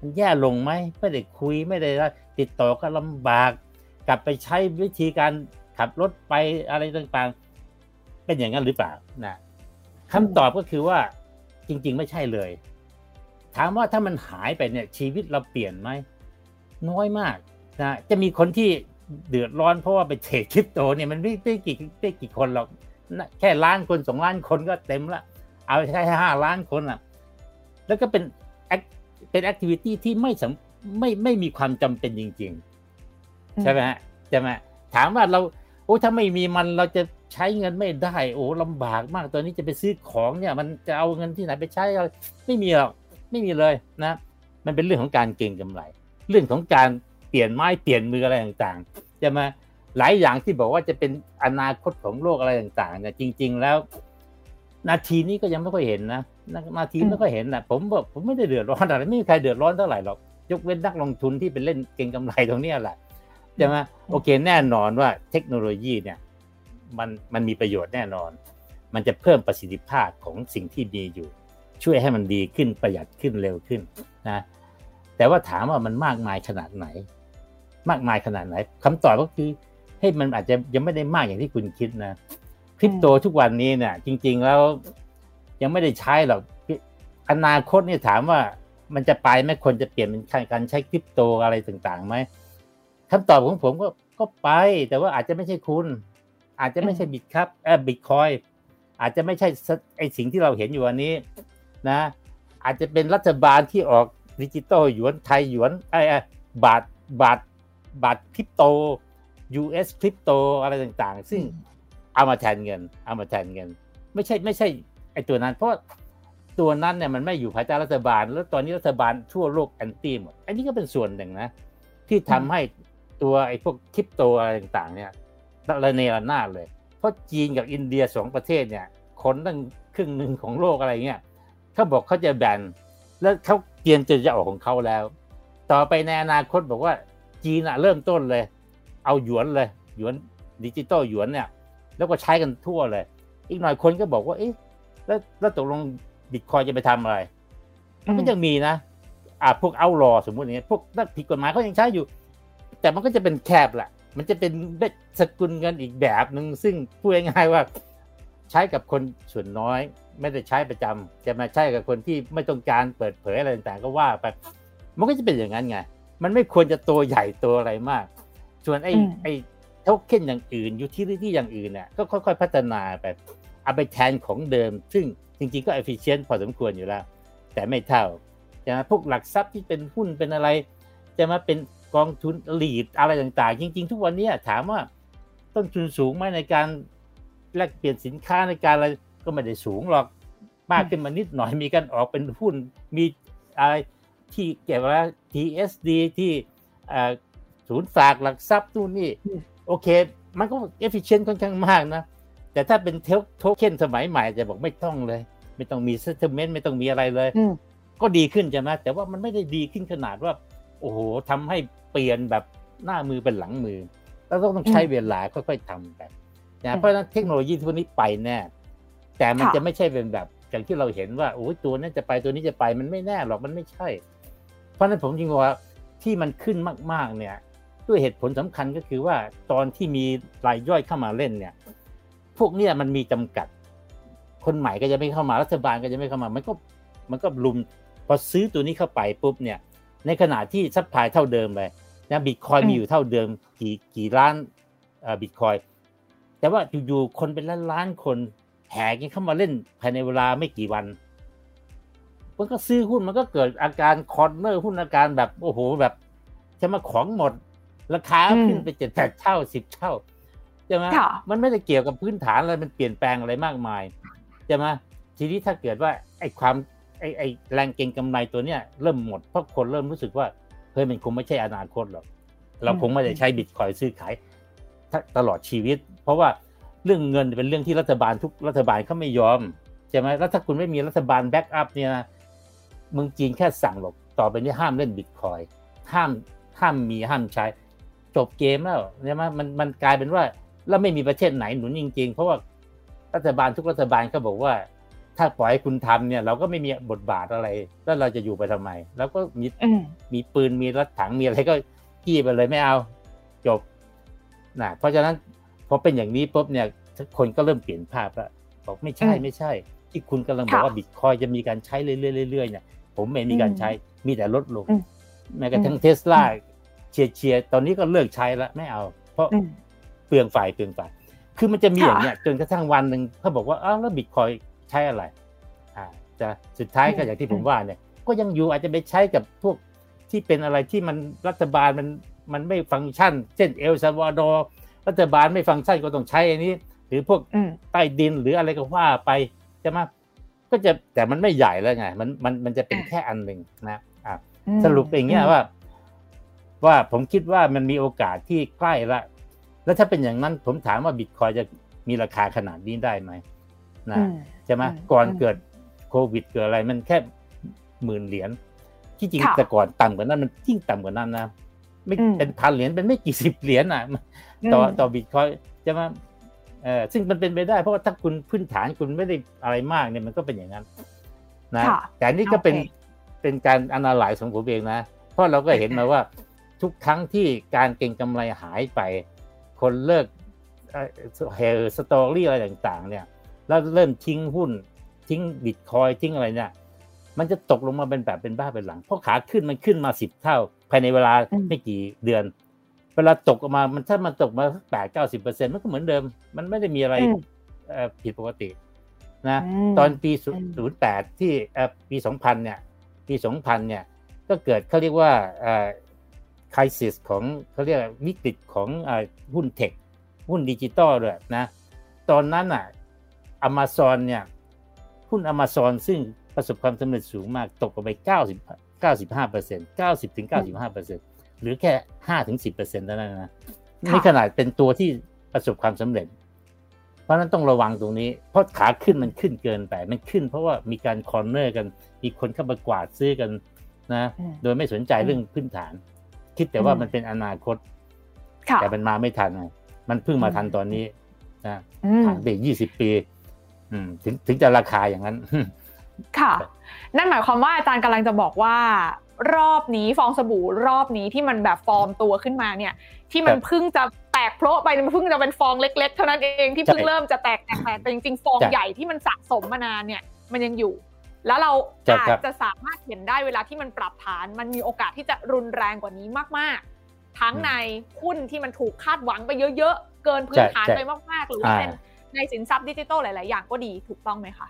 มันแย่ลงไหมไม่ได้คุยไม่ได้ติดต่อก็ลำบาก กลับไปใช้วิธีการขับรถไปอะไรต่างๆ เป็นอย่างนั้นหรือเปล่านะคำตอบก็คือว่าจริง ๆ ไม่ใช่เลย ถามว่าถ้ามันหายไปเนี่ยชีวิตเราเปลี่ยนไหมน้อยมากนะจะมีคนที่เดือดร้อนเพราะว่าไปเทรดคริปโตเนี่ยมันไม่ไม่กี่ไม่กี่คนหรอกแค่ล้านคนสองล้านคนก็เต็มละเอาใช้ห้าล้านคนอะ แล้วก็เป็นเป็นแอคทิวิตี้ที่ไม่ไม่ไม่มีความจำเป็นจริง ๆ ใช่ไหมฮะใช่ไหมถามว่าเราโอ้ถ้าไม่มีมันเราจะใช้เงินไม่ได้ โอ้ลำบากมากตอนนี้จะไปซื้อของเนี่ย มันจะเอาเงินที่ไหนไปใช้ไม่มีหรอก ไม่มีเลยนะ มันเป็นเรื่องของการเก็งกำไร เรื่องของการเปลี่ยนไม้เปลี่ยนมืออะไรต่างๆ จะมาหลายอย่างที่บอกว่าจะเป็นอนาคตของโลกอะไรต่างๆเนี่ยจริง ๆ แล้ว นาทีนี้ก็ยังไม่ค่อยเห็นนะนาทีไม่ค่อยเห็นนะผมบอกผมไม่ได้เดือดร้อนอะไรไม่มีใครเดือดร้อนเท่าไหร่หรอกยกเว้นนักลงทุนที่เป็นเล่นเก็งกำไรตรงนี้แหละจะมาโอเคแน่นอนว่าเทคโนโลยีเนี่ย มันมันมีประโยชน์แน่นอน มันจะเพิ่มประสิทธิภาพของสิ่งที่มีอยู่ ช่วยให้มันดีขึ้นประหยัดขึ้นเร็วขึ้นนะแต่ว่าถามว่ามันมากมายขนาดไหน มากมายขนาดไหนคำตอบก็คือให้มันอาจจะยังไม่ได้มากอย่างที่คุณคิดนะคริปโตทุกวันนี้เนี่ยจริง ๆแล้วยังไม่ได้ใช้หรอกอนาคตเนี่ยถามว่ามันจะไปไหมคนจะเปลี่ยนเป็นการใช้คริปโตอะไรต่างๆไหมคำตอบของผมก็ก็ไป แต่ว่าอาจจะไม่ใช่คุณ อาจจะไม่ใช่ Bit ครับเออบิตคอยอาจจะไม่ใช่ไอ้สิ่งที่เราเห็นอยู่วันนี้ นะอาจจะเป็นรัฐบาลที่ออกดิจิตอลหยวนไทยหยวนไอ้บาทบาทบาทคริปโต US คริปโตอะไรต่างๆ ซึ่งเอามาแทนเงิน เอามาแทนเงิน ไม่ใช่ไม่ใช่ไอ้ตัวนั้น เพราะตัวนั้นเนี่ยมันไม่อยู่ภายใต้รัฐบาล แล้วตอนนี้รัฐบาลทั่วโลก anti หมดอันนี้ก็เป็นส่วนหนึ่งนะ ที่ทำให้ตัวไอ้พวกคริปโตอะไรต่างๆ เนี่ยระเนระนาดเลย เพราะจีนกับอินเดียสองประเทศเนี่ยคนตั้งครึ่งหนึ่งของโลกอะไรเงี้ย เขาบอกเขาจะแบนแล้วเขาเตรียมจะจะออกของเขาแล้ว ต่อไปในอนาคตบอกว่าจีนอะเริ่มต้นเลย เอาหยวนเลยหยวนดิจิตอลหยวนเนี่ย แล้วก็ใช้กันทั่วเลย อีกหน่อยคนก็บอกว่า เอ๊ะ แล้วแล้วตกลงบิตคอยจะไปทำอะไรมันก็ยังมีนะอ่าพวกเอารอสมมติอย่างเงี้ยพวกนักผิดกฎหมายเขายังใช้อยู่ แต่มันก็จะเป็นแคบแหละมันจะเป็นสกุลเงินอีกแบบหนึ่งซึ่งพูดง่ายๆว่า ใช้กับคนส่วนน้อย ไม่ได้ใช้ประจำจะมาใช้กับคนที่ไม่ต้องการเปิดเผยอะไรต่างๆก็ว่าไปมันก็จะเป็นอย่างนั้นไง มันไม่ควรจะตัวใหญ่ตัวอะไรมาก ส่วนไอ้ไอ้โทเค็นอย่างอื่น utility อย่างอื่นเนี่ยก็ค่อยๆพัฒนาไปเอาไปแทนของเดิม ซึ่งจริงๆก็ efficient พอสมควรอยู่แล้ว แต่ไม่เท่าจะมาพวกหลักทรัพย์ที่เป็นหุ้นเป็นอะไร จะมาเป็นกองทุน REIT อะไรต่างๆ จริง ๆ ทุกวันนี้ถามว่าต้นทุนสูงไหมในการแลกเปลี่ยนสินค้าในการอะไร ก็ไม่ได้สูงหรอกมากขึ้นมานิดหน่อยมีการออกเป็นหุ้นมีอะไรที่เกี่ยวกับ TSD ที่ศูนย์ฝากหลักทรัพย์นู่นนี่ โอเค มันก็ efficient ค่อนข้างมากนะ แต่ถ้าเป็นโทเค็นสมัยใหม่จะบอกไม่ต้องเลย ไม่ต้องมี settlement ไม่ต้องมีอะไรเลย ก็ดีขึ้นใช่ไหมแต่ว่ามันไม่ได้ดีขึ้นขนาดว่า โอ้โหทำให้เปลี่ยนแบบหน้ามือเป็นหลังมือ แล้วก็ต้องใช้เวลาค่อยๆทำแบบนะเพราะฉะนั้นเทคโนโลยีพวกนี้ไปแน่ แต่มันจะไม่ใช่เป็นแบบอย่างที่เราเห็นว่าโอ้ตัวนั้นจะไปตัวนี้จะไปมันไม่แน่หรอกมันไม่ใช่ เพราะนั้นผมถึงว่าที่มันขึ้นมากๆ เนี่ย ด้วยเหตุผลสำคัญก็คือว่าตอนที่มีรายย่อยเข้ามาเล่นเนี่ย พวกเนี้ยมันมีจำกัด คนใหม่ก็จะไม่เข้ามารัฐบาลก็จะไม่เข้ามา มันก็มันก็รุมพอซื้อตัวนี้เข้าไปปุ๊บเนี่ย ในขณะที่ supply เท่าเดิมเลยนะบิตคอยน์มีอยู่เท่าเดิมกี่กี่ล้านบิตคอยน์แต่ว่าอยู่ๆคนเป็นล้านล้านคน แห่กันเข้ามาเล่นภายในเวลาไม่กี่วันมันก็ซื้อหุ้นมันก็เกิดอาการคอนเนอร์หุ้นอาการแบบโอ้โหแบบจะมาของหมด ราคาขึ้นไปเจ็ดแปดเท่าสิบเท่าใช่ไหมมันไม่ได้เกี่ยวกับพื้นฐานอะไรมันเปลี่ยนแปลงอะไรมากมายใช่ไหมทีนี้ถ้าเกิดว่าไอ้ความไอ้ไอ้แรงเก็งกำไรตัวเนี้ยเริ่มหมดเพราะคนเริ่มรู้สึกว่าเฮ้ยมันคงไม่ใช่อนาคตหรอกเราคงไม่ได้ใช้บิตคอยซื้อขายตลอดชีวิต เพราะว่า เรื่องเงินเป็นเรื่องที่รัฐบาลทุกรัฐบาลเขาไม่ยอมใช่ไหมแล้วถ้าคุณไม่มีรัฐบาลแบ็กอัพเนี่ยนะเมืองจีนแค่สั่งหรอกต่อไปนี้ห้ามเล่นบิตคอยห้ามห้ามมีห้ามใช้ จบเกมแล้วใช่ไหมมันมันกลายเป็นว่าแล้วไม่มีประเทศไหนหนุนจริง ๆ เพราะว่ารัฐบาลทุกรัฐบาลก็บอกว่า ถ้าปล่อยให้คุณทำเนี่ย เราก็ไม่มีบทบาทอะไร แล้วเราจะอยู่ไปทำไม แล้วก็มีมีปืนมีรถถังมีอะไรก็กี้ไปเลยไม่เอา จบนะเพราะฉะนั้น พอเป็นอย่างนี้ปุ๊บเนี่ยคนก็เริ่มเปลี่ยนภาพแล้วบอกไม่ใช่ไม่ใช่ ที่คุณกำลังบอกว่าบิตคอยจะมีการใช้เรื่อยๆเนี่ยผมไม่มีการใช้มีแต่ลดลงแม้กระทั่งเทสลาเชียร์เชียร์ตอนนี้ก็เลิกใช้แล้วไม่เอา เพราะเปลืองฝ่ายเปลืองฝ่ายคือมันจะมีอย่างเนี้ยจนกระทั่งวันหนึ่งเขาบอกว่าอ้าวแล้วบิตคอยใช้อะไร อ่าจะสุดท้ายก็อย่างที่ผมว่าเนี่ย ก็ยังอยู่อาจจะไปใช้กับพวกที่เป็นอะไรที่มันรัฐบาลมันมันไม่ฟังก์ชัน เช่นเอลซาวาดอร์ รัฐบาลไม่ฟังก์ชันก็ต้องใช้อันนี้ หรือพวกใต้ดินหรืออะไรก็ว่าไปใช่ไหมก็จะแต่มันไม่ใหญ่แล้วไง มันมันมันจะเป็นแค่อันหนึ่งนะอ่าสรุปอย่างเงี้ยว่า ว่าผมคิดว่ามันมีโอกาสที่ใกล้ละ แล้วถ้าเป็นอย่างนั้นผมถามว่าบิตคอยจะมีราคาขนาดนี้ได้ไหมนะใช่ไหมก่อนเกิดโควิดเกิดอะไร มันแค่หมื่นเหรียญที่จริงแต่ก่อนต่ำกว่านั้นมันยิ่งต่ำกว่านั้นนะไม่เป็นพันเหรียญเป็นไม่กี่สิบเหรียญอะ ต่อต่อบิตคอยจะมาเออซึ่งมันเป็นไปได้เพราะว่าถ้าคุณพื้นฐานคุณไม่ได้อะไรมากเนี่ยมันก็เป็นอย่างนั้นนะแต่นี่ก็เป็นเป็นการอนาลัยของผมเองนะ เพราะเราก็เห็นมาว่าทุกครั้งที่การเก็งกำไรหายไป คนเลิกเฮ story อะไรต่างๆ เนี่ย แล้วเริ่มทิ้งหุ้น ทิ้งบิตคอยน์ทิ้งอะไรเนี่ย มันจะตกลงมาเป็นแบบเป็นบ้าเป็นหลัง เพราะขาขึ้นมันขึ้นมาสิบเท่า ภายในเวลาไม่กี่เดือน เวลาตกออกมา มันถ้ามันตกมาแปดเก้าสิบเปอร์เซ็นต์มันก็เหมือนเดิม มันไม่ได้มีอะไรผิดปกติ นะ ตอนปีศูนย์แปดที่ปีสองพันเนี่ย ปีสองพันเนี่ย ก็เกิดเขาเรียกว่าcrisis ของเขาเรียกวิกฤตของหุ้น tech หุ้นดิจิตอลด้วยนะ ตอนนั้นอะอเมซอนเนี่ย หุ้นอเมซอนซึ่งประสบความสำเร็จสูงมากตกไปเก้าสิบเก้าสิบห้าเปอร์เซ็นต์เก้าสิบถึงเก้าสิบห้าเปอร์เซ็นต์ หรือแค่ห้าถึงสิบเปอร์เซ็นต์เท่านั้นนะนี่ขนาดเป็นตัวที่ประสบความสำเร็จ เพราะนั้นต้องระวังตรงนี้ เพราะขาขึ้นมันขึ้นเกินไป มันขึ้นเพราะว่ามีการ corner กันมีคนเข้ามากวาดซื้อกันนะ โดยไม่สนใจเรื่องพื้นฐาน คิดแต่ว่ามันเป็นอนาคต แต่มันมาไม่ทัน มันเพิ่งมาทันตอนนี้นะผ่านไปยี่สิบปีถึงถึงจะราคาอย่างนั้น ค่ะ นั่นหมายความว่าอาจารย์กำลังจะบอกว่า รอบนี้ฟองสบู่รอบนี้ที่มันแบบฟอร์มตัวขึ้นมาเนี่ย ที่มันเพิ่งจะแตกโพะไปมันเพิ่งจะเป็นฟองเล็ก ๆ เท่านั้นเองที่เพิ่งเริ่มจะแตกแตกแตกแต่จริงๆฟองใหญ่ที่มันสะสมมานานเนี่ย มันยังอยู่ แล้วเราอาจจะสามารถเห็นได้เวลาที่มันปรับฐาน มันมีโอกาสที่จะรุนแรงกว่านี้มากๆ ทั้งในหุ้นที่มันถูกคาดหวังไปเยอะๆเกินพื้นฐานไปมากๆ หรือว่าเป็นในสินทรัพย์ดิจิทัลหลาย ๆ อย่างก็ดีถูกต้องไหมคะ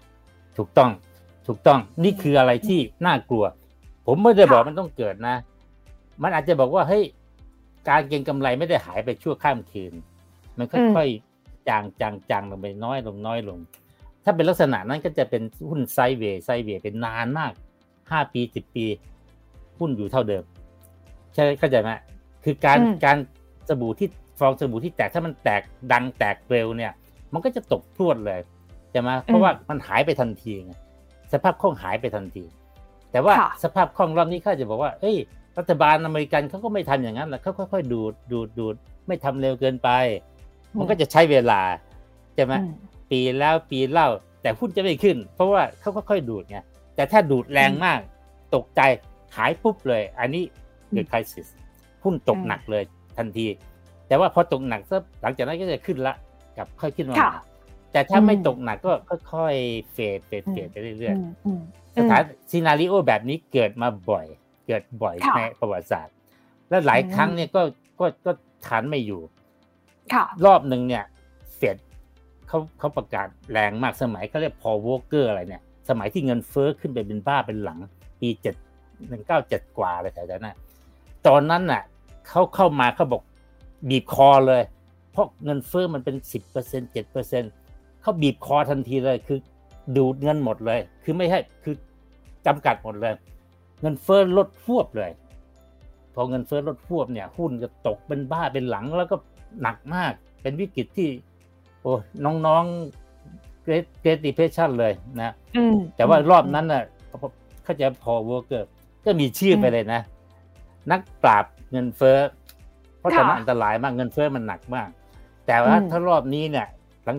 ถูกต้องถูกต้องนี่คืออะไรที่น่ากลัว ผมไม่ได้บอกมันต้องเกิดนะ มันอาจจะบอกว่าเฮ้ยการเก็งกำไรไม่ได้หายไปชั่วข้ามคืน มันค่อยๆจางจางจางลงไปน้อยลงน้อยลง ถ้าเป็นลักษณะนั้นก็จะเป็นหุ้นไซเวย์ไซเวย์เป็นนานมากห้าปีสิบปี หุ้นอยู่เท่าเดิม ใช่เข้าใจไหมคือการการสบู่ที่ฟองสบู่ที่แตกถ้ามันแตกดังแตกเร็วเนี่ย มันก็จะตกพรวดเลยใช่ไหมเพราะว่ามันหายไปทันทีไงสภาพคล่องหายไปทันที แต่ว่าสภาพคล่องรอบนี้ข้าจะบอกว่า เอ้ย รัฐบาลอเมริกันเขาก็ไม่ทำอย่างนั้นแหละเขาค่อยๆดูดดูดดูดไม่ทำเร็วเกินไป มันก็จะใช้เวลาใช่ไหมปีแล้วปีเล่า แต่หุ้นจะไม่ขึ้น เพราะว่าเขาค่อยๆดูดไงแต่ถ้าดูดแรงมาก ตกใจหายปุ๊บเลย อันนี้เกิดคริสิสหุ้นตกหนักเลยทันที แต่ว่าพอตกหนักซะหลังจากนั้นก็จะขึ้นละกับค่อยขึ้นมา แต่ถ้าไม่ตกหนักก็ค่อยๆเฟดเฟดเฟดไปเรื่อยๆสถานซีนารีโอแบบนี้เกิดมาบ่อย เกิดบ่อยในประวัติศาสตร์ และหลายครั้งเนี่ยก็ก็ก็ทานไม่อยู่รอบหนึ่งเนี่ยเฟดเขาเขาประกาศแรงมากสมัยเขาเรียกพอวอเกอร์อะไรเนี่ย สมัยที่เงินเฟ้อขึ้นไปเป็นบ้าเป็นหลัง ปีเจ็ดหนึ่งเก้าเจ็ดกว่าอะไรแถวนั้นตอนนั้นน่ะเขาเข้ามาเขาบอกบีบคอเลย เพราะเงินเฟ้อมันเป็นสิบเปอร์เซ็นเจ็ดเปอร์เซ็นต์ เขาบีบคอทันทีเลยคือดูดเงินหมดเลย คือไม่ให้คือจำกัดหมดเลย เงินเฟ้อลดฮวบเลย พอเงินเฟ้อลดฮวบเนี่ยหุ้นก็ตกเป็นบ้าเป็นหลังแล้วก็หนักมาก เป็นวิกฤตที่ โอ้น้องๆ Great Great Depression เลยนะแต่ว่ารอบนั้นน่ะเขาจะ Paul Volcker ก็มีชื่อไปเลยนะ นักปราบเงินเฟ้อเพราะตอนนั้นอันตรายมากเงินเฟ้อมันหนักมาก แต่ว่าถ้ารอบนี้เนี่ย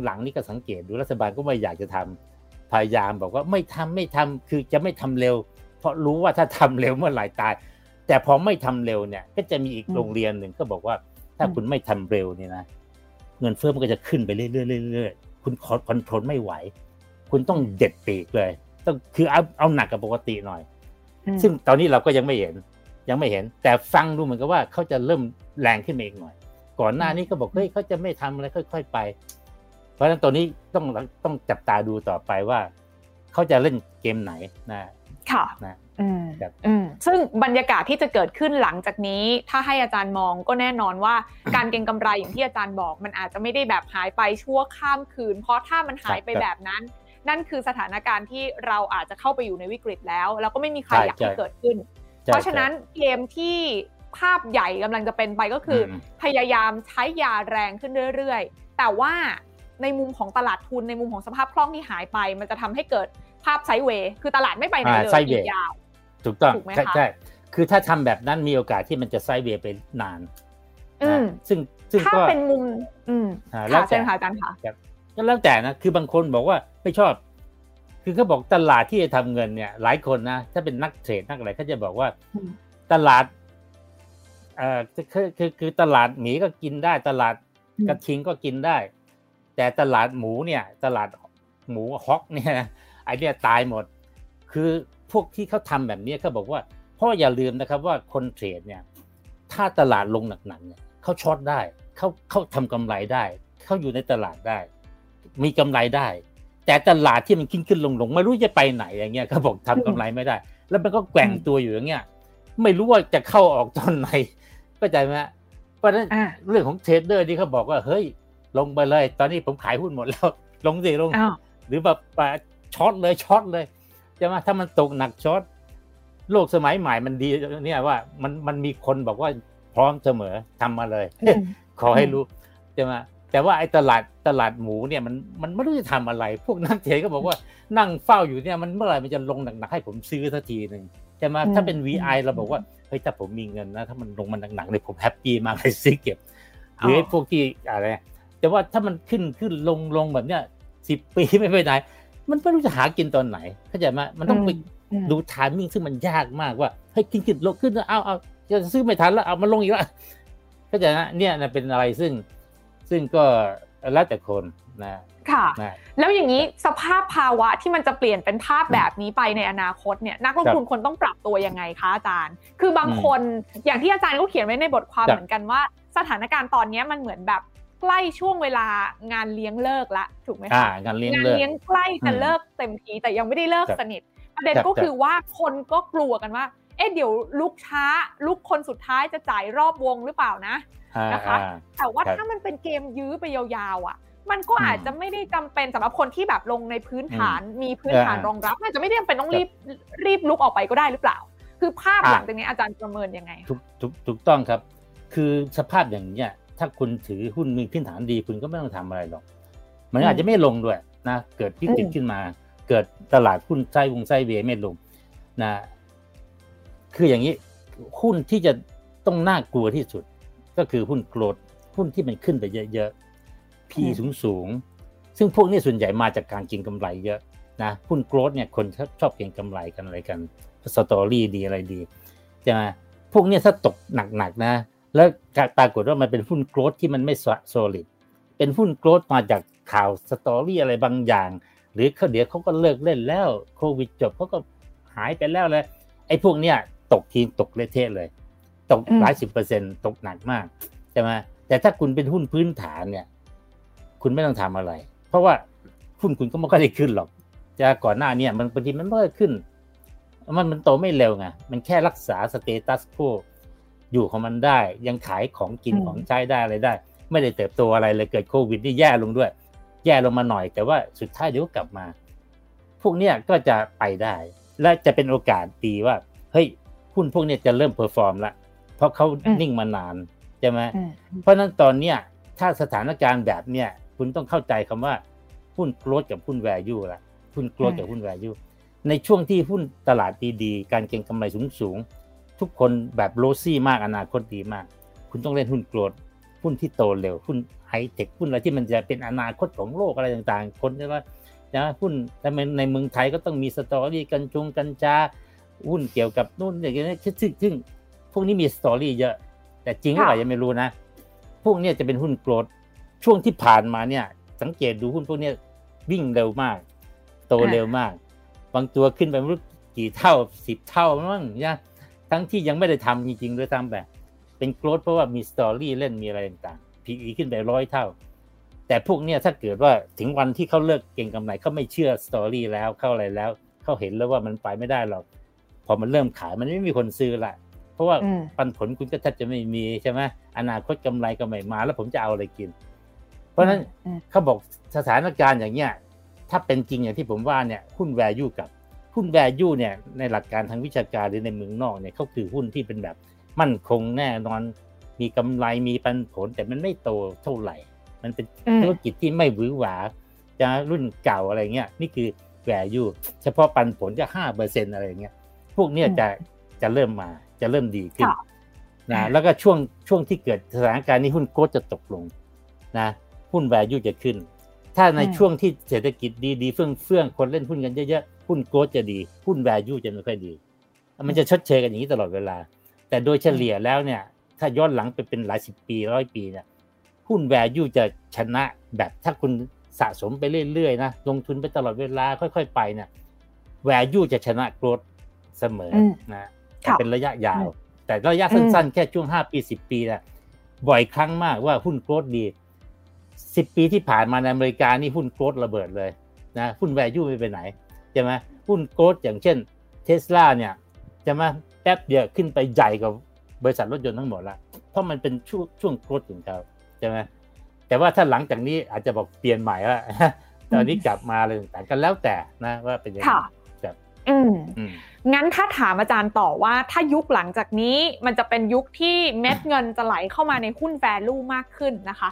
หลังๆนี่ก็สังเกตดูรัฐบาลก็ไม่อยากจะทำพยายามบอกว่าไม่ทำไม่ทำคือจะไม่ทำเร็ว เพราะรู้ว่าถ้าทำเร็วเมื่อไหร่ตาย แต่พอไม่ทำเร็วเนี่ย ก็จะมีอีกโรงเรียนหนึ่งก็บอกว่า ถ้าคุณไม่ทำเร็วนี่นะเงินเฟ้อมันก็จะขึ้นไปเรื่อยๆๆคุณคอนโทรลไม่ไหว คุณต้องเด็ดปีกเลยต้องคือเอาเอาหนักกับปกติหน่อย ซึ่งตอนนี้เราก็ยังไม่เห็น ยังไม่เห็น แต่ฟังดูเหมือนกับว่าเขาจะเริ่มแรงขึ้นมาอีกหน่อย ก่อนหน้านี้ก็บอกเฮ้ยเขาจะไม่ทำอะไรค่อย ๆ ไป เพราะฉะนั้นตัวนี้ต้องต้องจับตาดูต่อไปว่า เขาจะเล่นเกมไหนนะค่ะนะอืมอืมซึ่งบรรยากาศที่จะเกิดขึ้นหลังจากนี้ ถ้าให้อาจารย์มองก็แน่นอนว่าการเก็งกำไรอย่างที่อาจารย์บอก มันอาจจะไม่ได้แบบหายไปชั่วข้ามคืน เพราะถ้ามันหายไปแบบนั้น นั่นคือสถานการณ์ที่เราอาจจะเข้าไปอยู่ในวิกฤตแล้ว แล้วก็ไม่มีใครอยากให้เกิดขึ้น เพราะฉะนั้นเกมที่ภาพใหญ่กำลังจะเป็นไปก็คือ พยายามใช้ยาแรงขึ้นเรื่อยๆ แต่ว่า ในมุมของตลาดทุนในมุมของสภาพคล่องที่หายไป มันจะทำให้เกิดภาพไซด์เวย์คือตลาดไม่ไปไหนเลยอีกยาวถูกต้องใช่ใช่คือถ้าทำแบบนั้นมีโอกาสที่มันจะไซด์เวย์ไปนานซึ่งซึ่งก็ถ้าเป็นมุม อืมแล้วแต่ค่ะอาจารย์ค่ะก็แล้วแต่นะคือบางคนบอกว่าไม่ชอบ คือเขาบอกตลาดที่จะทำเงินเนี่ย หลายคนนะถ้าเป็นนักเทรดนักอะไรเขาจะบอกว่าตลาดเอ่อคือคือคือตลาดหมีก็กินได้ ตลาดกระทิงก็กินได้ แต่ตลาดหมูเนี่ยตลาดหมูฮอกเนี่ยไอเนี่ยตายหมด คือพวกที่เขาทาแบบนี้เขาบอกว่าเพราะอย่าลืมนะครับว่าคนเทรดเนี่ยถ้าตลาดลงหนักๆเนี่ยเขาช็อตได้เขาเขาทำกำไรได้เขาอยู่ในตลาดได้ มีกำไรได้ แต่ตลาดที่มันขึ้นขึ้นลงลงไม่รู้จะไปไหนอย่างเงี้ยเขาบอกทำกำไรไม่ได้ แล้วมันก็แกว่งตัวอยู่อย่างเงี้ยไม่รู้ว่าจะเข้าออกตอนไหนเข้าใจไหมเพราะฉะนั้นเรื่องของ trader ที่เขาบอกว่าเฮ้ย ลงไปเลย ตอนนี้ผมขายหุ้นหมดแล้ว ลงสิลง หรือแบบ short เลย short เลยจะมาถ้ามันตกหนัก short โลกสมัยใหม่มันดีเนี่ยว่ามันมันมีคนบอกว่าพร้อมเสมอทำมาเลย ขอให้รู้จะมาแต่ว่าไอ้ตลาดตลาดหมูเนี่ยมันมันไม่รู้จะทำอะไร พวกนักเทรดก็บอกว่านั่งเฝ้าอยู่เนี่ยมันเมื่อไหร่มันจะลงหนักๆให้ผมซื้อสักทีหนึ่งจะมาถ้าเป็น VI เราบอกว่าเฮ้ยถ้าผมมีเงินนะ ถ้ามันลงมันหนักๆเลยผมแฮปปี้มากเลยซื้อเก็บหรือไอ้พวกที่อะไร แต่ว่าถ้ามันขึ้นขึ้นลงลงแบบเนี้ยสิบปีไม่ไปไหน มันไม่รู้จะหากินตอนไหนเข้าใจไหมมันต้องไปดูทามมิ่งซึ่งมันยากมากว่าเฮ้ยกินขึ้นลงขึ้นเอาเอาจะซื้อไม่ทันแล้วเอามาลงอีกแล้วเข้าใจนะเนี่ยเป็นอะไรซึ่งซึ่งก็แล้วแต่คนนะค่ะแล้วอย่างนี้สภาพภาวะที่มันจะเปลี่ยนเป็นภาพแบบนี้ไปในอนาคตเนี่ยนักลงทุนคนต้องปรับตัวยังไงคะอาจารย์ คือบางคนอย่างที่อาจารย์ก็เขียนไว้ในบทความเหมือนกันว่า สถานการณ์ตอนนี้มันเหมือนแบบ ใกล้ช่วงเวลางานเลี้ยงเลิกละถูกไหมคะงานเลี้ยงเลี้ยงใกล้จะเลิกเต็มทีแต่ยังไม่ได้เลิกสนิทประเด็นก็คือว่าคนก็กลัวกันว่า เอ๊ะเดี๋ยวลุกช้า ลุกคนสุดท้ายจะจ่ายรอบวงหรือเปล่านะนะคะแต่ว่าถ้ามันเป็นเกมยื้อไปยาวๆอะ มันก็อาจจะไม่ได้จำเป็นสำหรับคนที่แบบลงในพื้นฐานมีพื้นฐานรองรับอาจจะไม่ได้จำเป็นต้องรีบรีบลุกออกไปก็ได้หรือเปล่า คือภาพหลังจากนี้อาจารย์ประเมินยังไงถูกถูกถูกต้องครับ คือสภาพอย่างเนี้ย ถ้าคุณถือหุ้นมีพื้นฐานดีคุณก็ไม่ต้องทำอะไรหรอก มันอาจจะไม่ลงด้วยนะเกิดพิจิตขึ้นมา เกิดตลาดหุ้นไส้วงไส้เวไม่ลงนะคืออย่างนี้หุ้นที่จะต้องน่ากลัวที่สุด ก็คือหุ้นโกรดหุ้นที่มันขึ้นไปเยอะๆพีสูงสูงซึ่งพวกนี้ส่วนใหญ่มาจากการกินกำไรเยอะนะหุ้นโกรดเนี่ยคนชอบเก็งกำไรกันอะไรกันสตอรี่ดีอะไรดีใช่ไหมพวกนี้ถ้าตกหนักๆนะ แล้วปรากฏว่ามันเป็นหุ้น growth ที่มันไม่ solid เป็นหุ้น growth มาจากข่าว story อะไรบางอย่าง หรือเขาเดี๋ยวเขาก็เลิกเล่นแล้วโควิดจบเขาก็หายไปแล้วเลยไอ้พวกเนี้ยตกทีตกเละเทะเลย ตกหลายสิบเปอร์เซ็นต์ตกหนักมากใช่ไหมแต่ถ้าคุณเป็นหุ้นพื้นฐานเนี่ย คุณไม่ต้องทำอะไร เพราะว่าหุ้นคุณก็ไม่ค่อยได้ขึ้นหรอกจะก่อนหน้านี้มันบางทีมันไม่ได้ขึ้น มันมันโตไม่เร็วไงมันแค่รักษา status quo อยู่ของมันได้ ยังขายของกินของใช้ได้อะไรได้ ไม่ได้เติบโตอะไรเลยเกิดโควิดนี่แย่ลงด้วย แย่ลงมาหน่อย แต่ว่าสุดท้ายเดี๋ยวกลับมา พวกเนี้ยก็จะไปได้ และจะเป็นโอกาสดีว่าเฮ้ยหุ้นพวกเนี้ยจะเริ่ม perform ละเพราะเขานิ่งมานานใช่ไหมเพราะนั้นตอนเนี้ยถ้าสถานการณ์แบบเนี้ยคุณต้องเข้าใจคำว่าหุ้น growth กับหุ้น value ละหุ้น growth กับหุ้น value ในช่วงที่หุ้นตลาดดีๆ การเก็งกำไรสูง ทุกคนแบบ rosy มากอนาคตดีมาก คุณต้องเล่นหุ้น growth หุ้นที่โตเร็วหุ้นไฮเทคหุ้นอะไรที่มันจะเป็นอนาคตของโลกอะไรต่างๆ คนจะว่านะหุ้นแต่ในเมืองไทยก็ต้องมี story กัญชงกัญชาหุ้นเกี่ยวกับนู่นอย่างเงี้ยซึ่งซึ่งพวกนี้มี story เยอะ แต่จริงหรือเปล่ายังไม่รู้นะ พวกนี้จะเป็นหุ้น growth ช่วงที่ผ่านมาเนี่ย สังเกตดูหุ้นพวกนี้วิ่งเร็วมาก โตเร็วมาก บางตัวขึ้นไปไม่รู้กี่เท่าสิบเท่ามั้งเนี่ย ทั้งที่ยังไม่ได้ทำจริงๆด้วยซ้ำแบบเป็น growth เพราะว่ามี story เล่นมีอะไรต่างๆ PE ขึ้นไปร้อยเท่า แต่พวกเนี้ยถ้าเกิดว่าถึงวันที่เขาเลิกเก็งกำไรเขาไม่เชื่อ story แล้วเข้าอะไรแล้วเขาเห็นแล้วว่ามันไปไม่ได้หรอกพอมันเริ่มขายมันไม่มีคนซื้อละเพราะว่าปันผลคุณก็แทบจะไม่มีใช่ไหมอนาคตกำไรก็ไม่มา แล้วผมจะเอาอะไรกิน เพราะฉะนั้นเขาบอกสถานการณ์อย่างเนี้ยถ้าเป็นจริงอย่างที่ผมว่าเนี่ยหุ้นแวร์ยูกับ หุ้น value เนี่ยในหลักการทางวิชาการหรือในเมืองนอกเนี่ยเขาคือหุ้นที่เป็นแบบมั่นคงแน่นอน มีกำไรมีปันผล แต่มันไม่โตเท่าไหร่ มันเป็นธุรกิจที่ไม่หวือหวาจะรุ่นเก่าอะไรเงี้ยนี่คือ value เฉพาะปันผลจะห้าเปอร์เซ็นต์อะไรเงี้ยพวกเนี้ยจะจะเริ่มมาจะเริ่มดีขึ้นนะแล้วก็ช่วงช่วงที่เกิดสถานการณ์นี้หุ้นโกจะตกลงนะหุ้น value จะขึ้น ถ้าในช่วงที่เศรษฐกิจดีๆเฟื่องเฟื่องคนเล่นหุ้นกันเยอะหุ้น growth จะดีหุ้น value จะไม่ค่อยดี มันจะชดเชยกันอย่างนี้ตลอดเวลา แต่โดยเฉลี่ยแล้วเนี่ย ถ้าย้อนหลังไปเป็นหลายสิบปีร้อยปีเนี่ยหุ้น value จะชนะแบบถ้าคุณสะสมไปเรื่อยๆนะลงทุนไปตลอดเวลาค่อยๆไปเนี่ย value จะชนะ growth เสมอนะเป็นระยะยาว แต่ระยะสั้นๆ แค่ช่วงห้าปีสิบปีนะบ่อยครั้งมากว่าหุ้น growth ดี สิบปีที่ผ่านมาในอเมริกานี่หุ้น growth ระเบิดเลยนะหุ้น value ไม่ไปไหนใช่ไหมหุ้น growth อย่างเช่นเทสลาเนี่ยจะมาแป๊บเดียวขึ้นไปใหญ่กว่าบริษัทรถยนต์ทั้งหมดละเพราะมันเป็นช่วงช่วงโกลดของเขาใช่ไหมแต่ว่าถ้าหลังจากนี้อาจจะบอกเปลี่ยนใหม่ว่าตอนนี้กลับมาอะไรต่างกันแล้วแต่นะว่าเป็นยังไงแบบอืมงั้นถ้าถามอาจารย์ต่อว่าถ้ายุคหลังจากนี้มันจะเป็นยุคที่เม็ดเงินจะไหลเข้ามาในหุ้นแวลูมากขึ้นนะคะ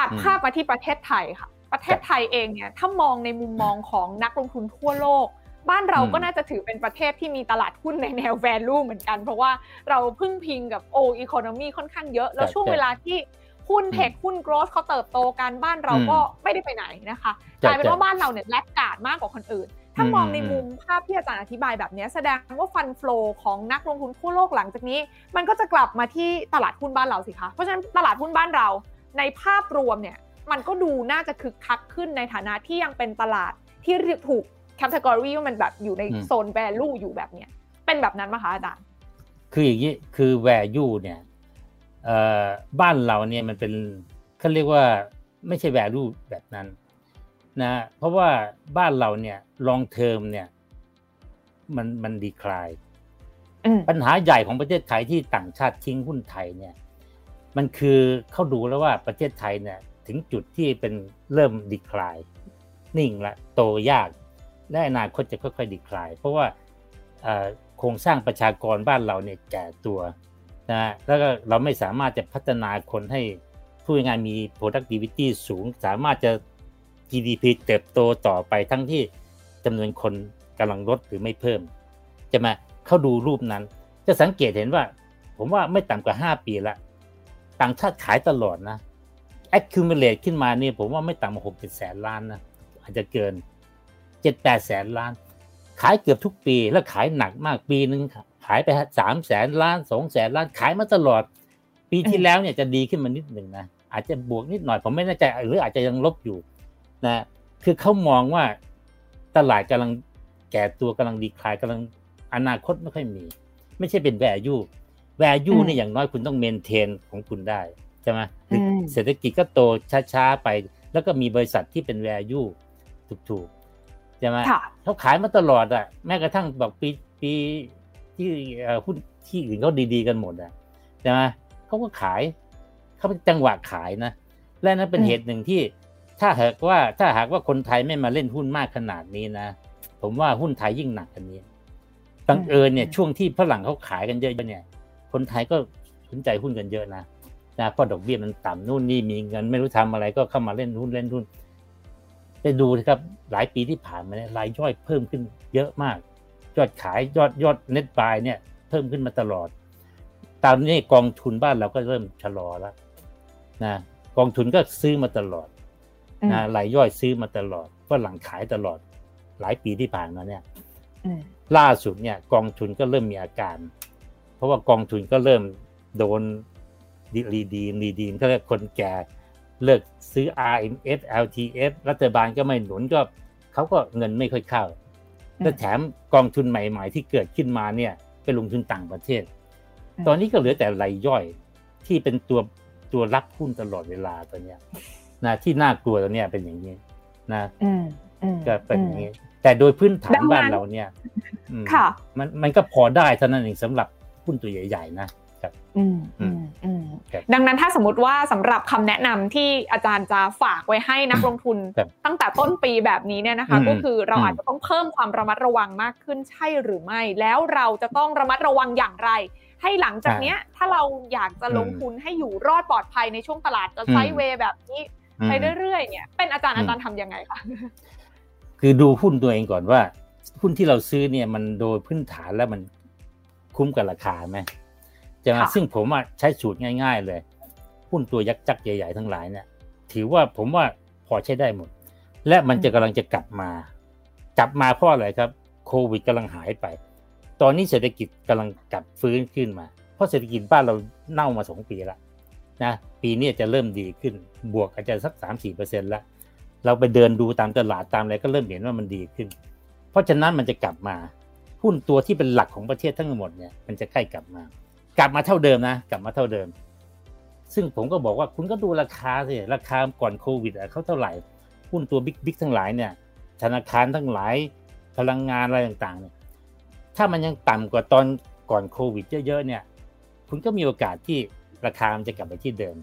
ตัดภาพมาที่ประเทศไทยค่ะ ประเทศไทยเองเนี่ยถ้ามองในมุมมองของนักลงทุนทั่วโลก บ้านเราก็น่าจะถือเป็นประเทศที่มีตลาดหุ้นในแนวแวลูเหมือนกัน เพราะว่าเราพึ่งพิงกับ old economy ค่อนข้างเยอะ แล้วช่วงเวลาที่หุ้น tech หุ้น growth เขาเติบโตกันบ้านเราก็ไม่ได้ไปไหนนะคะกลายเป็นว่าบ้านเราเนี่ย laggard มากกว่าคนอื่น ถ้ามองในมุมภาพที่อาจารย์อธิบายแบบนี้แสดงว่า fund flow ของนักลงทุนทั่วโลกหลังจากนี้ มันก็จะกลับมาที่ตลาดหุ้นบ้านเราสิคะเพราะฉะนั้นตลาดหุ้นบ้านเรา ในภาพรวมเนี่ยมันก็ดูน่าจะคึกคักขึ้นในฐานะที่ยังเป็นตลาดที่ถูก category ว่ามันแบบอยู่ในโซน value อยู่แบบเนี้ยเป็นแบบนั้นไหมคะอาจารย์คืออย่างนี้คือแวลูเนี่ยบ้านเราเนี่ยมันเป็นเขาเรียกว่าไม่ใช่แวลูแบบนั้นนะเพราะว่าบ้านเราเนี่ยลองเทอมเนี่ย มันมันดีคลายปัญหาใหญ่ของประเทศไทยที่ต่างชาติทิ้งหุ้นไทยเนี่ย มันคือเขาดูแล้วว่าประเทศไทยเนี่ยถึงจุดที่เป็นเริ่มดีคลายนิ่งละโตยากและอนาคตจะค่อยๆดีคลาย เพราะว่าโครงสร้างประชากรบ้านเราเนี่ยแก่ตัวนะแล้วก็เราไม่สามารถจะพัฒนาคนให้ผู้งานมี productivity สูง สามารถจะ GDP เติบโตต่อไปทั้งที่จำนวนคนกำลังลดหรือไม่เพิ่ม จะมาเข้าดูรูปนั้น จะสังเกตเห็นว่า ผมว่าไม่ต่ำกว่า 5 ปีละ ต่างชาติขายตลอดนะ accumulate ขึ้นมาเนี่ยผมว่าไม่ต่ำกว่าหกเจ็ดแสนล้านนะอาจจะเกินเจ็ดแปดแสนล้าน ขายเกือบทุกปีแล้วขายหนักมากปีหนึ่งขายไปสามแสนล้านสองแสนล้านขายมาตลอด ปีที่แล้วเนี่ยจะดีขึ้นมานิดหนึ่งนะอาจจะบวกนิดหน่อยผมไม่แน่ใจหรืออาจจะยังลบอยู่นะคือเขามองว่าตลาดกำลังแก่ตัวกำลังดีคลายกำลังอนาคตไม่ค่อยมี ไม่ใช่เป็นแวร์ยู value เนี่ยอย่างน้อยคุณต้อง maintain ของคุณได้ใช่ไหมเศรษฐกิจก็โตช้าๆไป แล้วก็มีบริษัทที่เป็น value ถูกๆใช่ไหมเขาขายมาตลอดอะแม้กระทั่งบอกปีปีที่หุ้นที่อื่นเขาดีๆกันหมดอะใช่ไหมเขาก็ขายเขาเป็นจังหวะขายนะ และนั้นเป็นเหตุหนึ่งที่ถ้าหากว่าถ้าหากว่าคนไทยไม่มาเล่นหุ้นมากขนาดนี้นะ ผมว่าหุ้นไทยยิ่งหนักกันนี้บังเอิญเนี่ยช่วงที่ฝรั่งเขาขายกันเยอะๆเนี่ย คนไทยก็สนใจหุ้นกันเยอะนะนะเพราะดอกเบี้ยมันต่ำนู่นนี่มีเงินไม่รู้ทำอะไรก็เข้ามาเล่นหุ้นเล่นหุ้นไปดูนะครับหลายปีที่ผ่านมาเนี่ยรายย่อยเพิ่มขึ้นเยอะมาก ยอดขายยอดยอดเน็ตบายเนี่ยเพิ่มขึ้นมาตลอด ตามนี้กองทุนบ้านเราก็เริ่มชะลอแล้วนะกองทุนก็ซื้อมาตลอดนะรายย่อยซื้อมาตลอดฝรั่งขายตลอด หลายปีที่ผ่านมาเนี่ยล่าสุดเนี่ย กองทุนก็เริ่มมีอาการ เพราะว่ากองทุนก็เริ่มโดนดีรีดีนรีดีนก็เรียกคนแก่เลิกซื้อ RMS LTF รัฐบาลก็ไม่หนุนก็เขาก็เงินไม่ค่อยเข้าและแถมกองทุนใหม่ ๆ ที่เกิดขึ้นมาเนี่ยไปลงทุนต่างประเทศ ตอนนี้ก็เหลือแต่รายย่อยที่เป็นตัวตัวรับหุ้นตลอดเวลาตอนเนี้ยนะที่น่ากลัวตอนนี้เป็นอย่างนี้นะก็เป็นอย่างนี้ แต่โดยพื้นฐานบ้านเราเนี่ยค่ะ มันมันก็พอได้เท่านั้นเองสำหรับ หุ้นตัวใหญ่ๆนะดังนั้นถ้าสมมติว่าสำหรับคำแนะนำที่อาจารย์จะฝากไว้ให้นักลงทุน ตั้งแต่ต้นปีแบบนี้เนี่ยนะคะ ก็คือเราอาจจะต้องเพิ่มความระมัดระวังมากขึ้นใช่หรือไม่ แล้วเราจะต้องระมัดระวังอย่างไร ให้หลังจากเนี้ย ถ้าเราอยากจะลงทุนให้อยู่รอดปลอดภัยในช่วงตลาดจะไซด์เวย์แบบนี้ไปเรื่อยๆเนี่ยเป็นอาจารย์อาจารย์ทำยังไงคะคือดูหุ้นตัวเองก่อนว่าหุ้นที่เราซื้อเนี่ยมันโดยพื้นฐานแล้วมัน คุ้มกับราคาไหมจะมาซึ่งผมอะใช้สูตรง่าย ๆ เลยหุ้นตัวยักษ์จักใหญ่ ๆ ทั้งหลายเนี่ย ถือว่าผมว่าพอใช้ได้หมด และมันจะกำลังจะกลับมา กลับมาเพราะอะไรครับ โควิดกำลังหายไป ตอนนี้เศรษฐกิจกำลังกลับฟื้นขึ้นมา เพราะเศรษฐกิจบ้านเราเน่ามาสองปีแล้วนะปีนี้จะเริ่มดีขึ้น บวกอาจจะสักสามสี่เปอร์เซ็นต์แล้วเราไปเดินดูตามตลาดตามอะไรก็เริ่มเห็นว่ามันดีขึ้น เพราะฉะนั้นมันจะกลับมา หุ้นตัวที่เป็นหลักของประเทศทั้งหมดเนี่ยมันจะใกล้กลับมา กลับมาเท่าเดิมนะ กลับมาเท่าเดิม ซึ่งผมก็บอกว่าคุณก็ดูราคาสิราคาก่อนโควิดเขาเท่าไหร่หุ้นตัวบิ๊กบิ๊กทั้งหลายเนี่ยธนาคารทั้งหลายพลังงานอะไรต่างๆเนี่ยถ้ามันยังต่ำกว่าตอนก่อนโควิดเยอะๆเนี่ยคุณก็มีโอกาสที่ราคามันจะกลับไปที่เดิม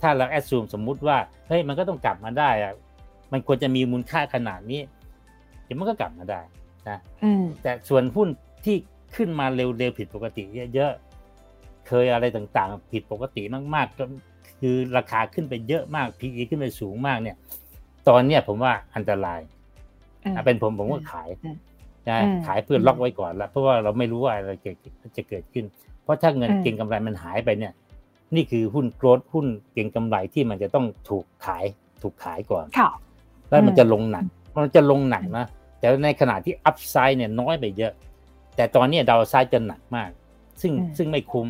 ถ้าเราแอดซูมสมมุติว่าเฮ้ยมันก็ต้องกลับมาได้อะมันควรจะมีมูลค่าขนาดนี้เดี๋ยวมันก็กลับมาได้ นะแต่ส่วนหุ้นที่ขึ้นมาเร็วๆผิดปกติเยอะๆเคยอะไรต่างๆ ผิดปกติมากๆจนคือราคาขึ้นไปเยอะมาก PE ขึ้นไปสูงมากเนี่ย ตอนเนี้ยผมว่าอันตรายเป็นผมผมก็ขายนะขายเพื่อล็อกไว้ก่อนแล้วเพราะว่าเราไม่รู้ว่าอะไรจะเกิดขึ้น เพราะถ้าเงินเก็งกำไรมันหายไปเนี่ย นี่คือหุ้นโกรดหุ้นเก่งกำไรที่มันจะต้องถูกขายถูกขายก่อนค่ะแล้วมันจะลงหนักมันจะลงหนักนะ แต่ในขณะที่อัพไซด์เนี่ยน้อยไปเยอะ แต่ตอนนี้ดาวไซด์จะหนักมาก ซึ่งซึ่งไม่คุ้ม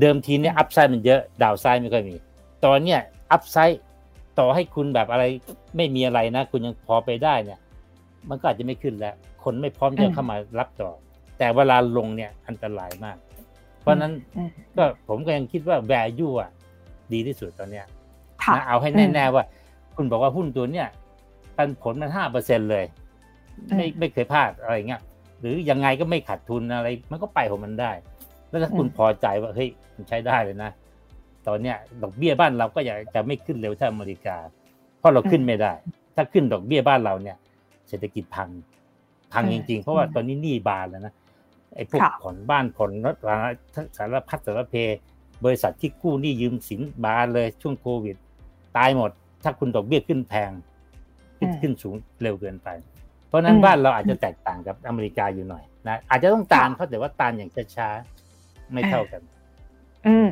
เดิมทีเนี่ยอัพไซด์มันเยอะ ดาวไซด์ไม่ค่อยมี ตอนเนี้ยอัพไซด์ต่อให้คุณแบบอะไรไม่มีอะไรนะ คุณยังพอไปได้เนี่ย มันก็อาจจะไม่ขึ้นแล้ว คนไม่พร้อมจะเข้ามารับต่อ แต่เวลาลงเนี่ยอันตรายมาก เพราะนั้นก็ผมก็ยังคิดว่า value อะดีที่สุดตอนเนี้ยนะเอาให้แน่ๆว่า คุณบอกว่าหุ้นตัวเนี้ยปันผลมันห้าเปอร์เซ็นเลย ไม่ไม่เคยพลาดอะไรเงี้ยหรือยังไงก็ไม่ขาดทุนอะไร มันก็ไปของมันได้ แล้วถ้าคุณพอใจว่าเฮ้ยมันใช้ได้เลยนะ ตอนเนี้ยดอกเบี้ยบ้านเราก็อยากจะไม่ขึ้นเร็วเท่าอเมริกา เพราะเราขึ้นไม่ได้ ถ้าขึ้นดอกเบี้ยบ้านเราเนี่ย เศรษฐกิจพังพังจริง ๆ เพราะว่าตอนนี้หนี้บานแล้วนะไอ้พวกผ่อนบ้านผ่อนรถสารพัดสารเพ บริษัทที่กู้หนี้ยืมสินบานเลยช่วงโควิด ตายหมด ถ้าคุณดอกเบี้ยขึ้นแพง ขึ้นขึ้นสูงเร็วเกินไป เพราะนั้นบ้านเราอาจจะแตกต่างกับอเมริกาอยู่หน่อยนะอาจจะต้องตามเขาแต่ว่าตามอย่างช้าๆไม่เท่ากัน อืม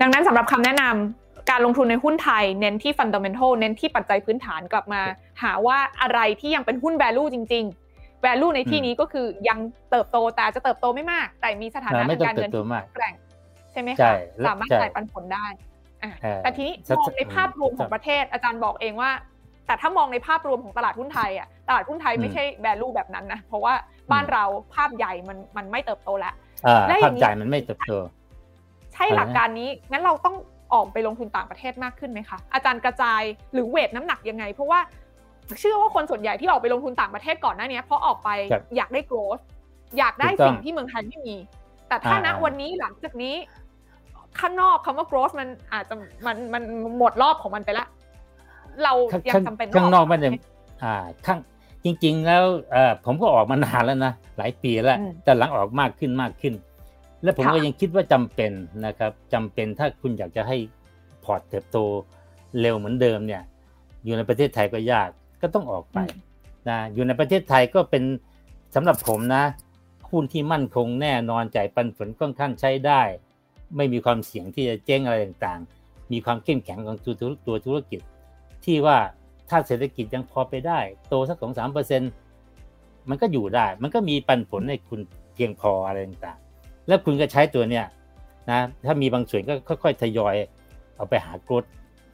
ดังนั้นสำหรับคำแนะนำการลงทุนในหุ้นไทย เน้นที่ฟันดัมเบลเน้นที่ปัจจัยพื้นฐานกลับมา หาว่าอะไรที่ยังเป็นหุ้น value จริงๆ value ในที่นี้ก็คือยังเติบโตแต่จะเติบโตไม่มาก แต่มีสถานะทางการเงินที่แกร่งใช่ไหมคะสามารถจ่ายปันผลได้แต่ทีนี้มองในภาพรวมของประเทศอาจารย์บอกเองว่า แต่ถ้ามองในภาพรวมของตลาดหุ้นไทยอะตลาดหุ้นไทยไม่ใช่แวลูแบบนั้นนะเพราะว่าบ้านเราภาพใหญ่มันมันไม่เติบโตแล้วภาพใหญ่มันไม่เติบโต ใช่หลักการนี้งั้นเราต้องออกไปลงทุนต่างประเทศมากขึ้นไหมคะอาจารย์กระจายหรือเวทน้ำหนักยังไง เพราะว่าเชื่อว่าคนส่วนใหญ่ที่ออกไปลงทุนต่างประเทศก่อนหน้านี้เพราะออกไปอยากได้โกรธอยากได้สิ่งที่เมืองไทยไม่มี แต่ถ้าณวันนี้หลังจากนี้ ข้างนอกคำว่า growth มันอาจจะมันมันหมดรอบของมันไปแล้ว เรายังจำเป็นข้างนอกมันยังอ่าข้างจริง ๆ แล้วเออผมก็ออกมานานแล้วนะหลายปีแล้ว แต่หลังออกมากขึ้นมากขึ้น และผมก็ยังคิดว่าจำเป็นนะครับจำเป็นถ้าคุณอยากจะให้พอร์ตเติบโตเร็วเหมือนเดิมเนี่ย อยู่ในประเทศไทยก็ยากก็ต้องออกไปนะอยู่ในประเทศไทยก็เป็นสำหรับผมนะหุ้นที่มั่นคงแน่นอนจ่ายปันผลค่อนข้างใช้ได้ ไม่มีความเสี่ยงที่จะเจ๊งอะไรต่างๆ มีความเข้มแข็งของตัวตัวธุรกิจ ที่ว่าถ้าเศรษฐกิจยังพอไปได้ โตสักสองสามเปอร์เซ็นมันก็อยู่ได้ มันก็มีปันผลให้คุณเพียงพออะไรต่างๆ แล้วคุณก็ใช้ตัวเนี้ยนะถ้ามีบางส่วนก็ค่อยๆทยอยเอาไปหากรด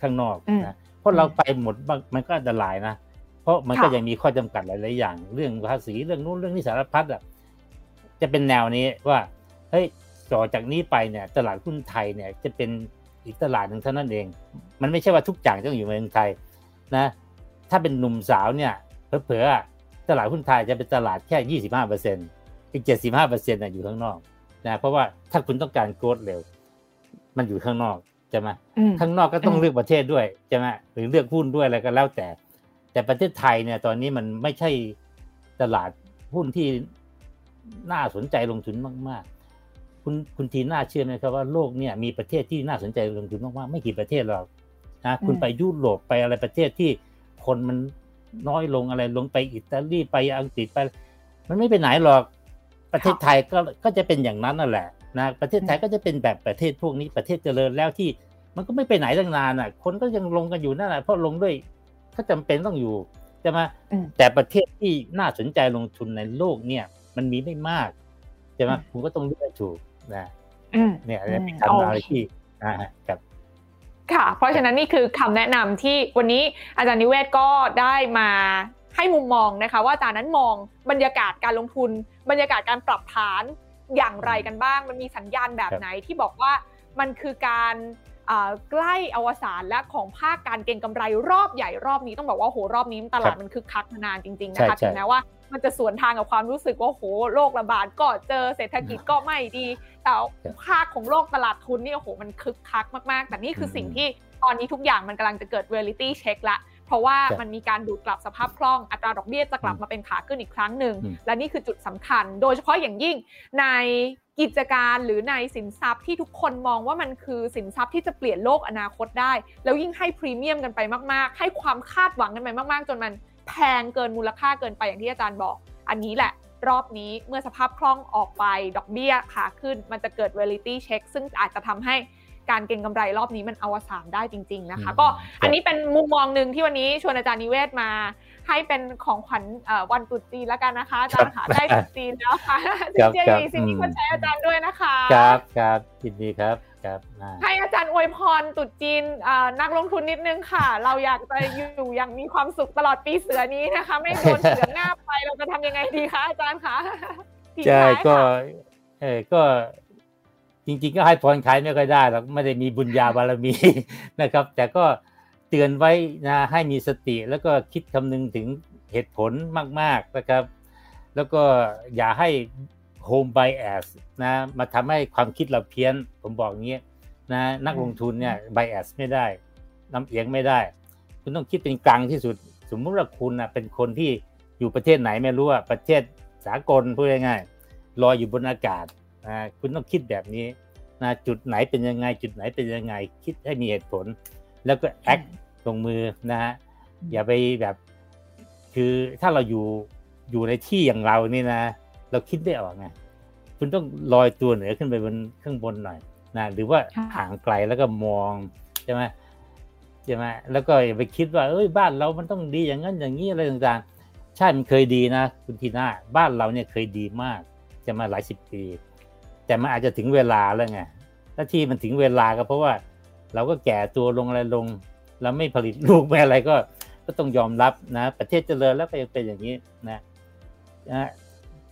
ข้างนอกนะเพราะเราไปหมดมันก็อันตรายนะ เพราะมันก็ยังมีข้อจำกัดหลายๆอย่าง เรื่องภาษีเรื่องนู้นเรื่องนี้สารพัดอะจะเป็นแนวนี้ว่าเฮ้ยต่อจากนี้ไปเนี่ย ตลาดหุ้นไทยเนี่ยจะเป็น อีกตลาดหนึ่งเท่านั้นเอง มันไม่ใช่ว่าทุกอย่างต้องอยู่เมืองไทยนะ ถ้าเป็นหนุ่มสาวเนี่ยเผลอๆตลาดหุ้นไทยจะเป็นตลาดแค่ยี่สิบห้าเปอร์เซ็นต์อีกเจ็ดสิบห้าเปอร์เซ็นต์อยู่ข้างนอกนะเพราะว่าถ้าคุณต้องการโกรดเร็ว มันอยู่ข้างนอกใช่ไหมข้างนอกก็ต้องเลือกประเทศด้วยใช่ไหมหรือเลือกหุ้นด้วยอะไรก็แล้วแต่ แต่ประเทศไทยเนี่ย ตอนนี้มันไม่ใช่ตลาดหุ้นที่น่าสนใจลงทุนมาก คุณคุณทีน่าเชื่อไหมครับว่าโลกเนี่ยมีประเทศที่น่าสนใจลงทุนมากๆไม่กี่ประเทศหรอกนะคุณไปยุโรปไปอะไรประเทศที่คนมันน้อยลงอะไรลงไปอิตาลีไปอังกฤษไป มันไม่ไปไหนหรอกประเทศไทยก็ก็จะเป็นอย่างนั้นนั่นแหละนะประเทศไทยก็จะเป็นแบบประเทศพวกนี้ประเทศเจริญแล้วที่ มันก็ไม่ไปไหนตั้งนานอะ คนก็ยังลงกันอยู่นั่นแหละเพราะลงด้วยก็จำเป็นต้องอยู่ใช่ไหมแต่ประเทศที่น่าสนใจลงทุนในโลกเนี่ย มันมีไม่มากใช่ไหมคุณก็ต้องเลือกถูก นะเนี่ยเป็นคำอะไรที่นะครับค่ะ เพราะฉะนั้นนี่คือคำแนะนำที่วันนี้อาจารย์นิเวศก็ได้มาให้มุมมองนะคะ ว่าอาจารย์นั้นมองบรรยากาศการลงทุน บรรยากาศการปรับฐานอย่างไรกันบ้าง มันมีสัญญาณแบบไหนที่บอกว่ามันคือการใกล้อวสานและของภาคการเก็งกำไรรอบใหญ่รอบนี้ต้องบอกว่าโหรอบนี้ตลาดมันคึกคักนานจริง ๆนะคะถึงแม้ว่า มันจะสวนทางกับความรู้สึกว่าโหโรคระบาดก็เจอเศรษฐกิจก็ไม่ดี แต่ภาคของโลกตลาดทุนนี่โหมันคึกคักมากๆ แต่นี่คือสิ่งที่ตอนนี้ทุกอย่างมันกำลังจะเกิด reality check ละเพราะว่ามันมีการดูดกลับสภาพคล่องอัตราดอกเบี้ยจะกลับมาเป็นขาขึ้นอีกครั้งหนึ่ง และนี่คือจุดสำคัญ โดยเฉพาะอย่างยิ่งในกิจการหรือในสินทรัพย์ที่ทุกคนมองว่ามันคือสินทรัพย์ที่จะเปลี่ยนโลกอนาคตได้ แล้วยิ่งให้พรีเมียมกันไปมาก ๆ ให้ความคาดหวังกันไปมาก ๆ จนมัน แพงเกินมูลค่าเกินไปอย่างที่อาจารย์บอก อันนี้แหละรอบนี้เมื่อสภาพคล่องออกไปดอกเบี้ยขาขึ้น มันจะเกิด reality check ซึ่งอาจจะทำให้การเก็งกำไรรอบนี้มันอวสานได้จริง ๆนะคะ ก็อันนี้เป็นมุมมองหนึ่งที่วันนี้ชวนอาจารย์นิเวศมา ให้เป็นของขวัญวันตรุษจีนแล้วกันนะคะอาจารย์ค่ะได้ตรุษจีนแล้วค่ะเจียมีสิ่งที่คนใช้อาจารย์ด้วยนะคะ ครับครับยินดีครับ ครับให้อาจารย์อวยพรตุดจีนนักลงทุนนิดนึงค่ะ เราอยากจะอยู่อย่างมีความสุขตลอดปีเสือนี้นะคะ ไม่โดนเสือหน้าไปเราจะทำยังไงดีคะอาจารย์คะใช่ก็เออก็จริงๆ ก็ให้พรใครไม่ค่อยได้หรอกไม่ได้มีบุญญาบารมีนะครับ แต่ก็เตือนไว้นะให้มีสติแล้วก็คิดคำนึงถึงเหตุผลมาก ๆนะครับ แล้วก็อย่าให้ โฮมไบแอสนะมาทำให้ความคิดเราเพี้ยน ผมบอกงี้นะนักลงทุนเนี่ยไบแอสไม่ได้น้ำเอียงไม่ได้ คุณต้องคิดเป็นกลางที่สุด สมมุติว่าคุณนะเป็นคนที่อยู่ประเทศไหนไม่รู้ว่าประเทศสากลพูดง่ายๆลอยอยู่บนอากาศนะคุณต้องคิดแบบนี้นะจุดไหนเป็นยังไง จุดไหนเป็นยังไง คิดให้มีเหตุผล แล้วก็แอคลงมือนะฮะอย่าไปแบบ คือถ้าเราอยู่อยู่ในที่อย่างเรานี่นะ เราคิดไม่ออกไงคุณต้องลอยตัวเหนือขึ้นไปบนข้างบนหน่อยนะหรือว่าห่างไกลแล้วก็มองใช่ไหมใช่ไหมแล้วก็อย่าไปคิดว่า เอ้ยบ้านเรามันต้องดีอย่างนั้นอย่างนี้อะไรต่างๆ ใช่มันเคยดีนะคุณทีน่าบ้านเราเนี่ยเคยดีมากจะมาหลายสิบปี แต่มันอาจจะถึงเวลาแล้วไงถ้าที่มันถึงเวลาก็เพราะว่า เราก็แก่ตัวลงอะไรลง เราไม่ผลิตลูกไม่อะไรก็ ก็ต้องยอมรับนะ ประเทศเจริญแล้วก็ยังเป็นอย่างนี้นะนะ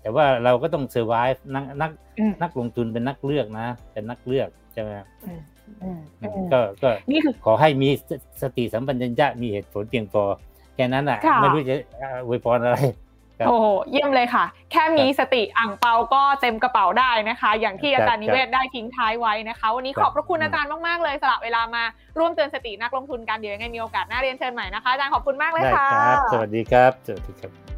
แต่ว่าเราก็ต้องเซอร์ไวฟ์นักนักนักลงทุนเป็นนักเลือกนะ เป็นนักเลือกใช่ไหมก็ก็ขอให้มีสติสัมปชัญญะมีเหตุผลเพียงพอแค่นั้นอะ ไม่รู้จะอวยพรอะไรโอ้เยี่ยมเลยค่ะ แค่มีสติอ่างเปาก็เต็มกระเป๋าได้นะคะ อย่างที่อาจารย์นิเวศได้ทิ้งท้ายไว้นะคะ วันนี้ขอบพระคุณอาจารย์มาก ๆ เลยสละเวลามาร่วมเตือนสตินักลงทุนกันเดี๋ยวยังไงมีโอกาสหน้าเรียนเชิญใหม่นะคะอาจารย์ขอบคุณมากเลยค่ะสวัสดีครับสวัสดีครับ